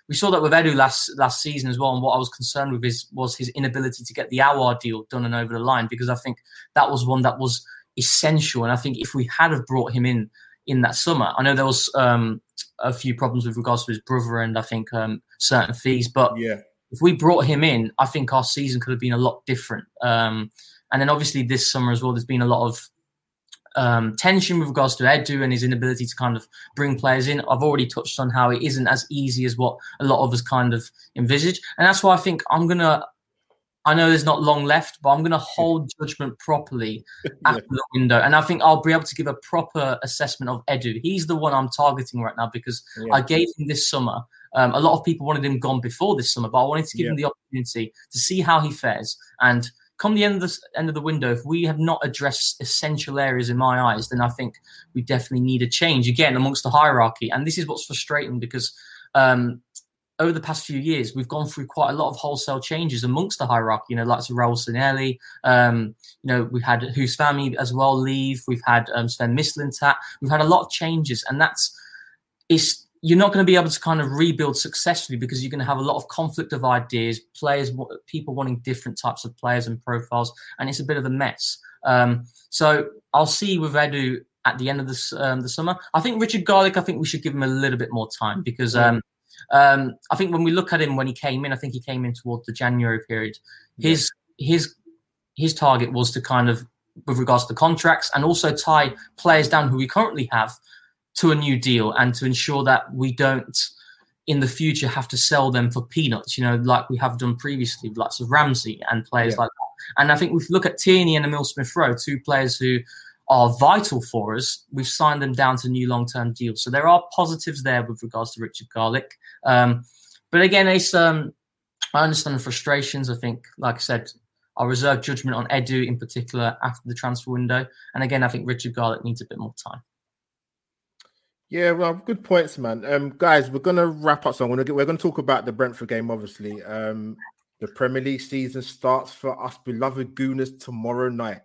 we saw that with Edu last last season as well. And what I was concerned with is was his inability to get the Aouar deal done and over the line because I think that was one that was essential. And I think if we had have brought him in in that summer, I know there was um, a few problems with regards to his brother and I think um, certain fees, but yeah. if we brought him in, I think our season could have been a lot different. Um, and then obviously this summer as well, there's been a lot of um, tension with regards to Edu and his inability to kind of bring players in. I've already touched on how it isn't as easy as what a lot of us kind of envisage, and that's why I think I'm gonna. I know there's not long left, but I'm going to hold judgment properly after yeah. the window, and I think I'll be able to give a proper assessment of Edu. He's the one I'm targeting right now because yeah. I gave him this summer. Um, a lot of people wanted him gone before this summer, but I wanted to give yeah. him the opportunity to see how he fares and come the end of the end of the window, if we have not addressed essential areas in my eyes, then I think we definitely need a change again amongst the hierarchy. And this is what's frustrating because um, over the past few years, we've gone through quite a lot of wholesale changes amongst the hierarchy. You know, like Raul Sanllehi. Um, you know, we've had Huss Fahmy as well leave. We've had um, Sven Mislintat. We've had a lot of changes, and that's it's you're not going to be able to kind of rebuild successfully because you're going to have a lot of conflict of ideas, players, people wanting different types of players and profiles, and it's a bit of a mess. Um, so I'll see with Edu at the end of this um, the summer. I think Richard Garlick. I think we should give him a little bit more time because um, um, I think when we look at him when he came in, I think he came in towards the January period. His yeah. his his target was to kind of with regards to contracts and also tie players down who we currently have to a new deal and to ensure that we don't in the future have to sell them for peanuts, you know, like we have done previously with lots of Ramsey and players yeah. like that. And I think if we look at Tierney and Emil Smith Rowe, two players who are vital for us, we've signed them down to new long term deals. So there are positives there with regards to Richard Garlick. Um, but again, um, I understand the frustrations. I think, like I said, I'll reserve judgment on Edu in particular after the transfer window. And again, I think Richard Garlick needs a bit more time. Yeah, well, good points, man. Um, guys, we're gonna wrap up. So we're gonna we're gonna talk about the Brentford game, obviously. Um, the Premier League season starts for us beloved Gooners tomorrow night.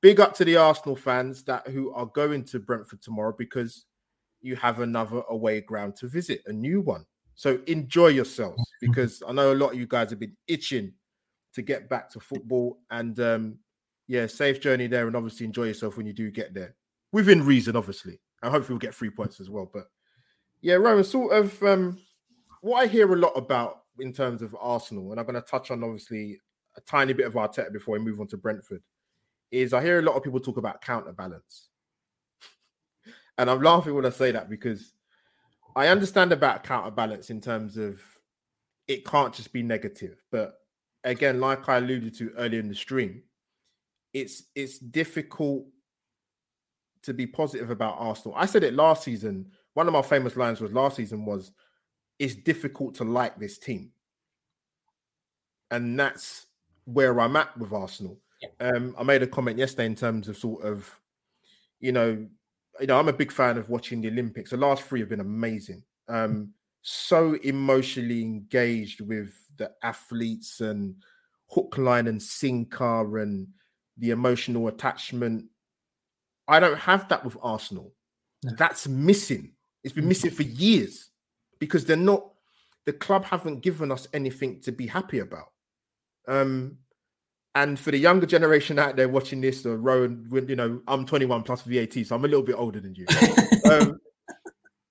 Big up to the Arsenal fans that who are going to Brentford tomorrow because you have another away ground to visit, a new one. So enjoy yourselves because I know a lot of you guys have been itching to get back to football. And um, yeah, safe journey there, and obviously enjoy yourself when you do get there, within reason, obviously and hopefully we'll get three points as well. But yeah, Rohan, sort of um, what I hear a lot about in terms of Arsenal, and I'm going to touch on obviously a tiny bit of Arteta before we move on to Brentford, is I hear a lot of people talk about counterbalance. and I'm laughing when I say that because I understand about counterbalance in terms of it can't just be negative. But again, like I alluded to earlier in the stream, it's it's difficult to be positive about Arsenal. I said it last season. One of my famous lines was last season was, "It's difficult to like this team," and that's where I'm at with Arsenal. Um, I made a comment yesterday in terms of sort of, you know, you know, I'm a big fan of watching the Olympics. The last three have been amazing. Um, so emotionally engaged with the athletes and hook, line, and sinker, and the emotional attachment I don't have that with Arsenal. No. That's missing. It's been mm. missing for years because they're not. The club haven't given us anything to be happy about. Um, and for the younger generation out there watching this, or Rohan, you know, I'm 21 plus VAT, so I'm a little bit older than you. um,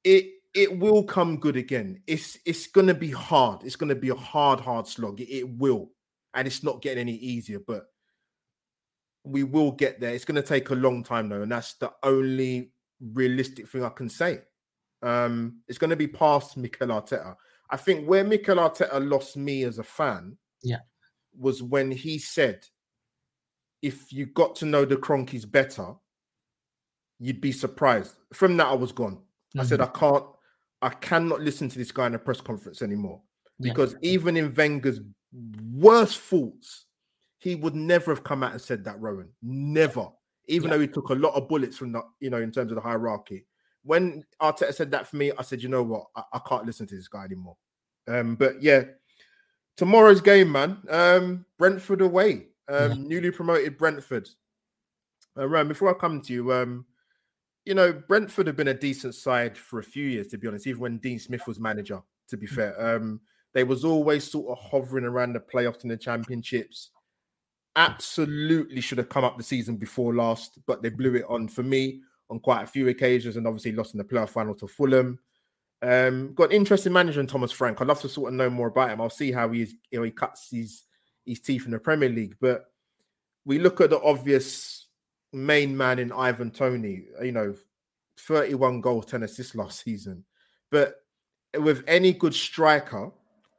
it it will come good again. It's it's gonna be hard. It's gonna be a hard, hard slog. It, it will, and it's not getting any easier. But we will get there. It's going to take a long time though, and that's the only realistic thing I can say. Um, it's going to be past Mikel Arteta. I think where Mikel Arteta lost me as a fan, yeah, was when he said, "If you got to know the Kroenkes better, you'd be surprised." From that, I was gone. Mm-hmm. I said, mm-hmm. "I can't, I cannot listen to this guy in a press conference anymore." Because yeah. even in Wenger's worst faults, he would never have come out and said that, Rohan. Never. Even yeah. though he took a lot of bullets from the, you know, in terms of the hierarchy. When Arteta said that for me, I said, you know what? I, I can't listen to this guy anymore. Um, but yeah, tomorrow's game, man. Um, Brentford away. Um, yeah. newly promoted Brentford. Uh, Rohan, before I come to you, um, you know, Brentford have been a decent side for a few years, to be honest, even when Dean Smith was manager, to be mm. fair. Um, they was always sort of hovering around the playoffs and the championships absolutely should have come up the season before last, but they blew it on for me on quite a few occasions and obviously lost in the playoff final to Fulham. Um, got an interesting manager in Thomas Frank. I'd love to sort of know more about him. I'll see how he's you know he cuts his his teeth in the Premier League. But we look at the obvious main man in Ivan Toney, you know, 31 goals, 10 assists last season. But with any good striker,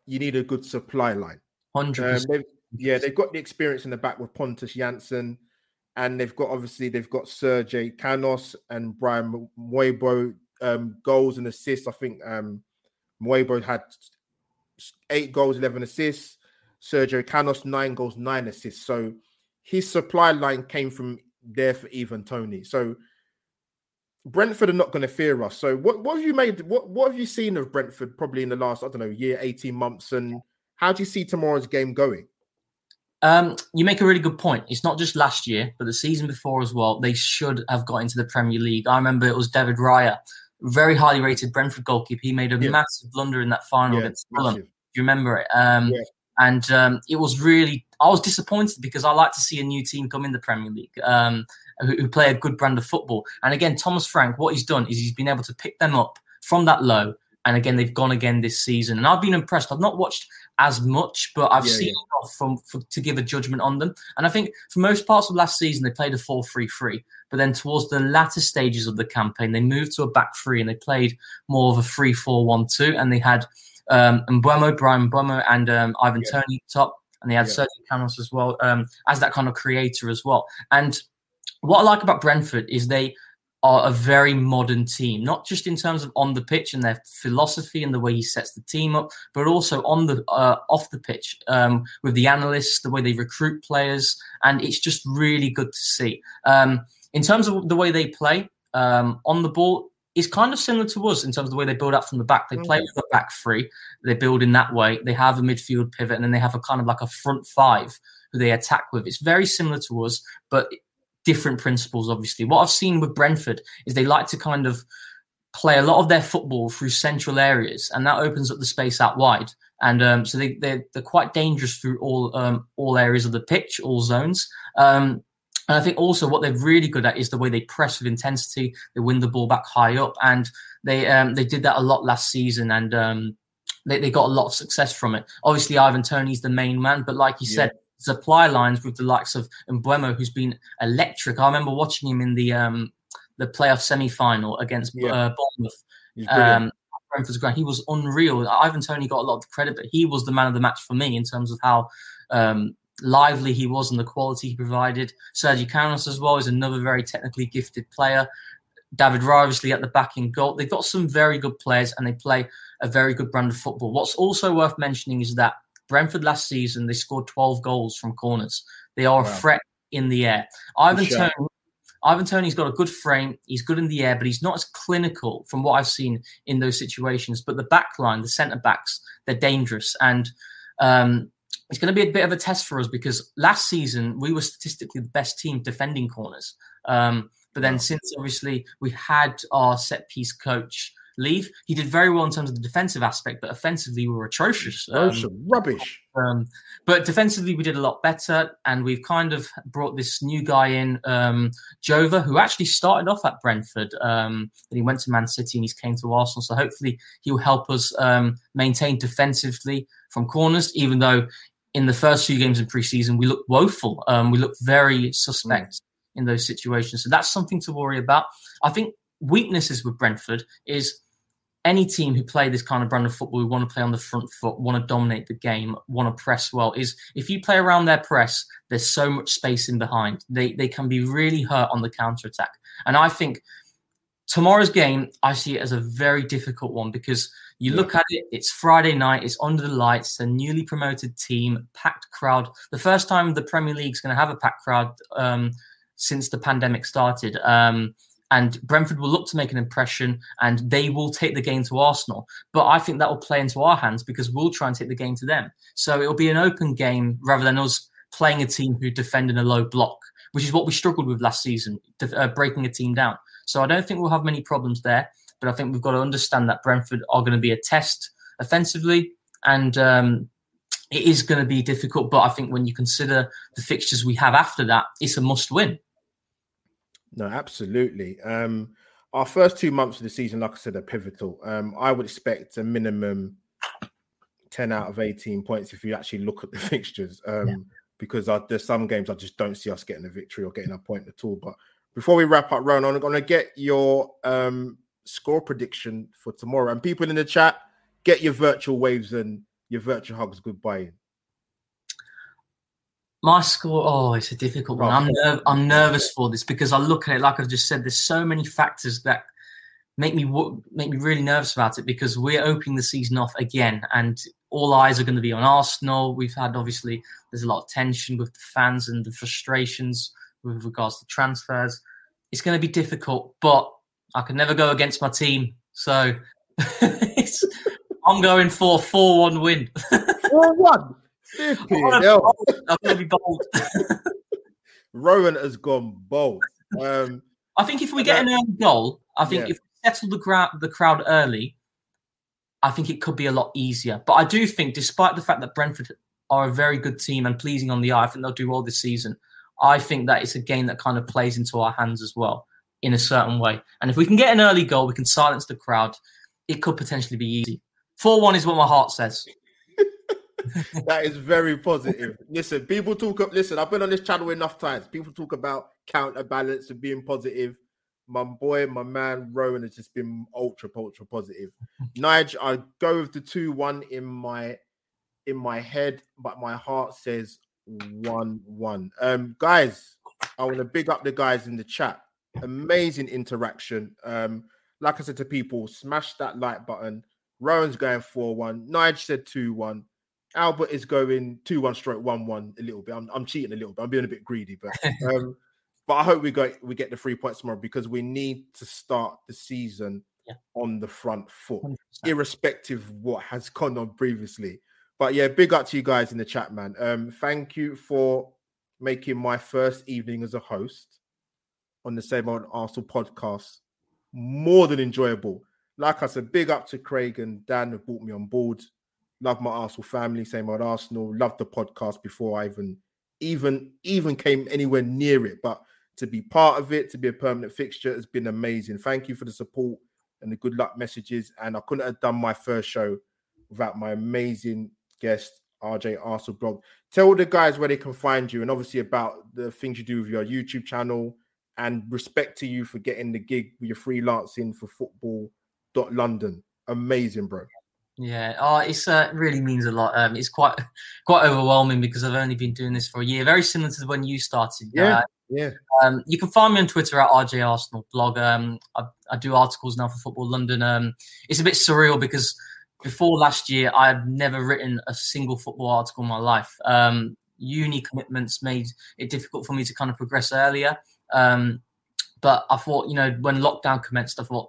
you need a good supply line. 100 um, yeah, they've got the experience in the back with Pontus Jansson, and they've got obviously they've got Sergio Canos and Brian Mbeumo um, goals and assists. I think um, had eight goals, eleven assists. Sergio Canos nine goals, nine assists. So his supply line came from there for Ivan Toney. So Brentford are not going to fear us. So what, what have you made? What what have you seen of Brentford probably in the last I don't know year, eighteen months, and how do you see tomorrow's game going? Um, you make a really good point. It's not just last year, but the season before as well. They should have got into the Premier League. I remember it was David Raya very highly rated Brentford goalkeeper. He made a Yeah. massive blunder in that final Yeah, against Fulham. Do you remember it? Um, Yeah. And um, it was really, I was disappointed because I like to see a new team come in the Premier League um, who, who play a good brand of football. And again, Thomas Frank, what he's done is he's been able to pick them up from that low. And again, they've gone again this season. And I've been impressed. I've not watched as much, but I've Yeah, seen yeah. enough from for, to give a judgment on them. And I think for most parts of last season, they played a 4 3 3. But then towards the latter stages of the campaign, they moved to a back three and they played more of a 3 4 1 2. And they had um, Mbeumo, Brian Mbeumo, and um, Ivan Yeah. Toney top. And they had Yeah. Sergio Canos as well um, as that kind of creator as well. And what I like about Brentford is they are a very modern team, not just in terms of on the pitch and their philosophy and the way he sets the team up, but also on the uh, off the pitch um, with the analysts, the way they recruit players, and it's just really good to see. Um, in terms of the way they play um, on the ball, is kind of similar to us in terms of the way they build up from the back. They play Okay. with a back three. They build in that way. They have a midfield pivot, and then they have a kind of like a front five who they attack with. It's very similar to us, but different principles, obviously. What I've seen with Brentford is they like to kind of play a lot of their football through central areas, and that opens up the space out wide. And um, so they, they're, they're quite dangerous through all um, all areas of the pitch, all zones. Um, and I think also what they're really good at is the way they press with intensity. They win the ball back high up, and they um, they did that a lot last season, and um, they, they got a lot of success from it. Obviously, Ivan Toney's the main man, but like you Yeah. said, supply lines with the likes of Mbeumo, who's been electric. I remember watching him in the um, the playoff semi final against Yeah. uh, Bournemouth. He's. Um, Brentford's ground. He was unreal. Ivan Toney got a lot of the credit, but he was the man of the match for me in terms of how um, lively he was and the quality he provided. Sergio Canos as well is another very technically gifted player. David Rivesley at the back in goal. They've got some very good players and they play a very good brand of football. What's also worth mentioning is that Brentford last season they scored 12 goals from corners. They are Wow. a threat in the air. Ivan shout. Toney, Ivan Toney's got a good frame. He's good in the air, but he's not as clinical from what I've seen in those situations. But the back line, the centre backs, they're dangerous. And um, it's going to be a bit of a test for us because last season we were statistically the best team defending corners. Um, but then since obviously we had our set piece coach leave, he did very well in terms of the defensive aspect, but offensively we were atrocious. Oh, Um, rubbish. um, but defensively, we did a lot better, and we've kind of brought this new guy in, um, Jover, who actually started off at Brentford. Um, then he went to Man City and he's came to Arsenal. So hopefully, he'll help us um, maintain defensively from corners. Even though in the first few games in preseason we looked woeful, um, we looked very suspect in those situations. So that's something to worry about. I think weaknesses with Brentford is any team who play this kind of brand of football, who want to play on the front foot, want to dominate the game, want to press well, is if you play around their press, there's so much space in behind. They they can be really hurt on the counter attack. And I think tomorrow's game, I see it as a very difficult one because you look at it, it's Friday night, it's under the lights, a newly promoted team, packed crowd. The first time the Premier League's going to have a packed crowd um, since the pandemic started. Um, and Brentford will look to make an impression and they will take the game to Arsenal. But I think that will play into our hands because we'll try and take the game to them. So it'll be an open game rather than us playing a team who defend in a low block, which is what we struggled with last season, uh, breaking a team down. So I don't think we'll have many problems there. But I think we've got to understand that Brentford are going to be a test offensively. And um, it is going to be difficult. But I think when you consider the fixtures we have after that, it's a must win. No, absolutely. Um, our first two months of the season, like I said, are pivotal. Um, I would expect a minimum 10 out of 18 points if you actually look at the fixtures. Um, Yeah. because I, there's some games I just don't see us getting a victory or getting a point at all. But before we wrap up, Ron, I'm going to get your um, score prediction for tomorrow. And people in the chat, get your virtual waves and your virtual hugs goodbye. My score, oh, it's a difficult one. I'm, nerv- I'm nervous for this because I look at it like I've just said. There's so many factors that make me w- make me really nervous about it because we're opening the season off again, and all eyes are going to be on Arsenal. We've had obviously there's a lot of tension with the fans and the frustrations with regards to transfers. It's going to be difficult, but I can never go against my team, so it's, I'm going for four one win. 4 1. I'm going to be bold. Rohan has gone bold. Um, I think if we get an early goal, I think Yeah. if we settle the crowd the crowd early, I think it could be a lot easier. But I do think, despite the fact that Brentford are a very good team and pleasing on the eye, I think they'll do well this season. I think that it's a game that kind of plays into our hands as well in a certain way. And if we can get an early goal, we can silence the crowd. It could potentially be easy. 4 1 is what my heart says. that is very positive. Listen, people talk up. Listen, I've been on this channel enough times. People talk about counterbalance and being positive. My boy, my man Rohan has just been ultra, ultra positive. Nige, I go with the two one in my in my head, but my heart says one one. Um, guys, I want to big up the guys in the chat. Amazing interaction. Um, like I said to people, smash that like button. Rohan's going 4 1. Nige said 2 1. Albert is going 2 1 stroke 1 1 a little bit. I'm, I'm cheating a little bit. I'm being a bit greedy, but um, but I hope we go we get the three points tomorrow because we need to start the season yeah. on the front foot, 100%. irrespective of what has gone on previously. But yeah, big up to you guys in the chat, man. Um, thank you for making my first evening as a host on the same old Arsenal podcast more than enjoyable. Like I said, big up to Craig and Dan who brought me on board. Love my Arsenal family, same old Arsenal. Love the podcast before I even even even came anywhere near it. But to be part of it, to be a permanent fixture, has been amazing. Thank you for the support and the good luck messages. And I couldn't have done my first show without my amazing guest, RJ Arsenal blog. Tell the guys where they can find you and obviously about the things you do with your YouTube channel and respect to you for getting the gig with your freelancing for football dot London. Amazing, bro. Yeah, oh, it's uh, really means a lot. Um, it's quite quite overwhelming because I've only been doing this for a year. Very similar to when you started. Yeah, uh, yeah. Um, you can find me on Twitter at RJ Arsenal blog. Um, I, I do articles now for Football London. Um, it's a bit surreal because before last year, I had never written a single football article in my life. Um, uni commitments made it difficult for me to kind of progress earlier. Um, but I thought, you know, when lockdown commenced, I thought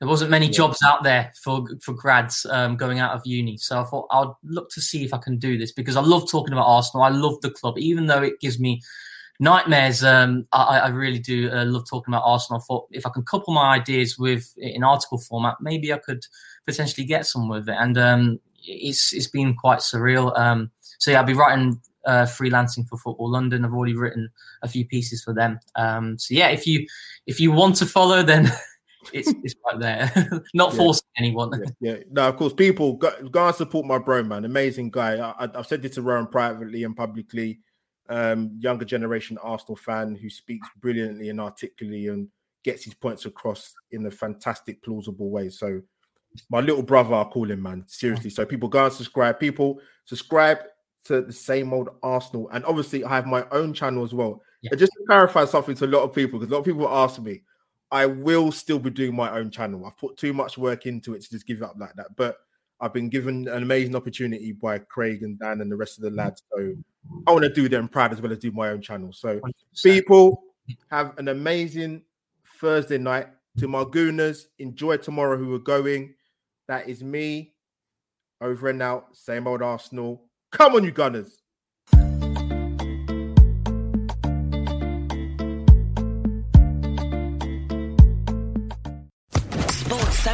there wasn't many jobs out there for for grads um, going out of uni. So I thought I'd look to see if I can do this because I love talking about Arsenal. I love the club, even though it gives me nightmares. Um, I, I, really do uh, love talking about Arsenal. I thought if I can couple my ideas with in article format, maybe I could potentially get some with it. And um, it's it's been quite surreal. Um, so yeah, I'll be writing uh, freelancing for Football London. I've already written a few pieces for them. Um, so yeah, if you if you want to follow, then it's it's right there. Not yeah. forcing anyone. Yeah, yeah, no, of course, people go, go and support my bro, man. Amazing guy. I, have said this to Rohan privately and publicly. Um, younger generation Arsenal fan who speaks brilliantly and articulately and gets his points across in a fantastic, plausible way. So, my little brother, I call him, man. Seriously. So, people go and subscribe. People subscribe to the same old Arsenal, and obviously, I have my own channel as well. Yeah. And just to clarify something to a lot of people, because a lot of people ask me, I will still be doing my own channel. I've put too much work into it to just give it up like that. But I've been given an amazing opportunity by Craig and Dan and the rest of the lads. So I want to do them proud as well as do my own channel. So 100%. people have an amazing Thursday night. To my gooners, enjoy tomorrow who are going. That is me. Over and out. Same old Arsenal. Come on, you Gunners.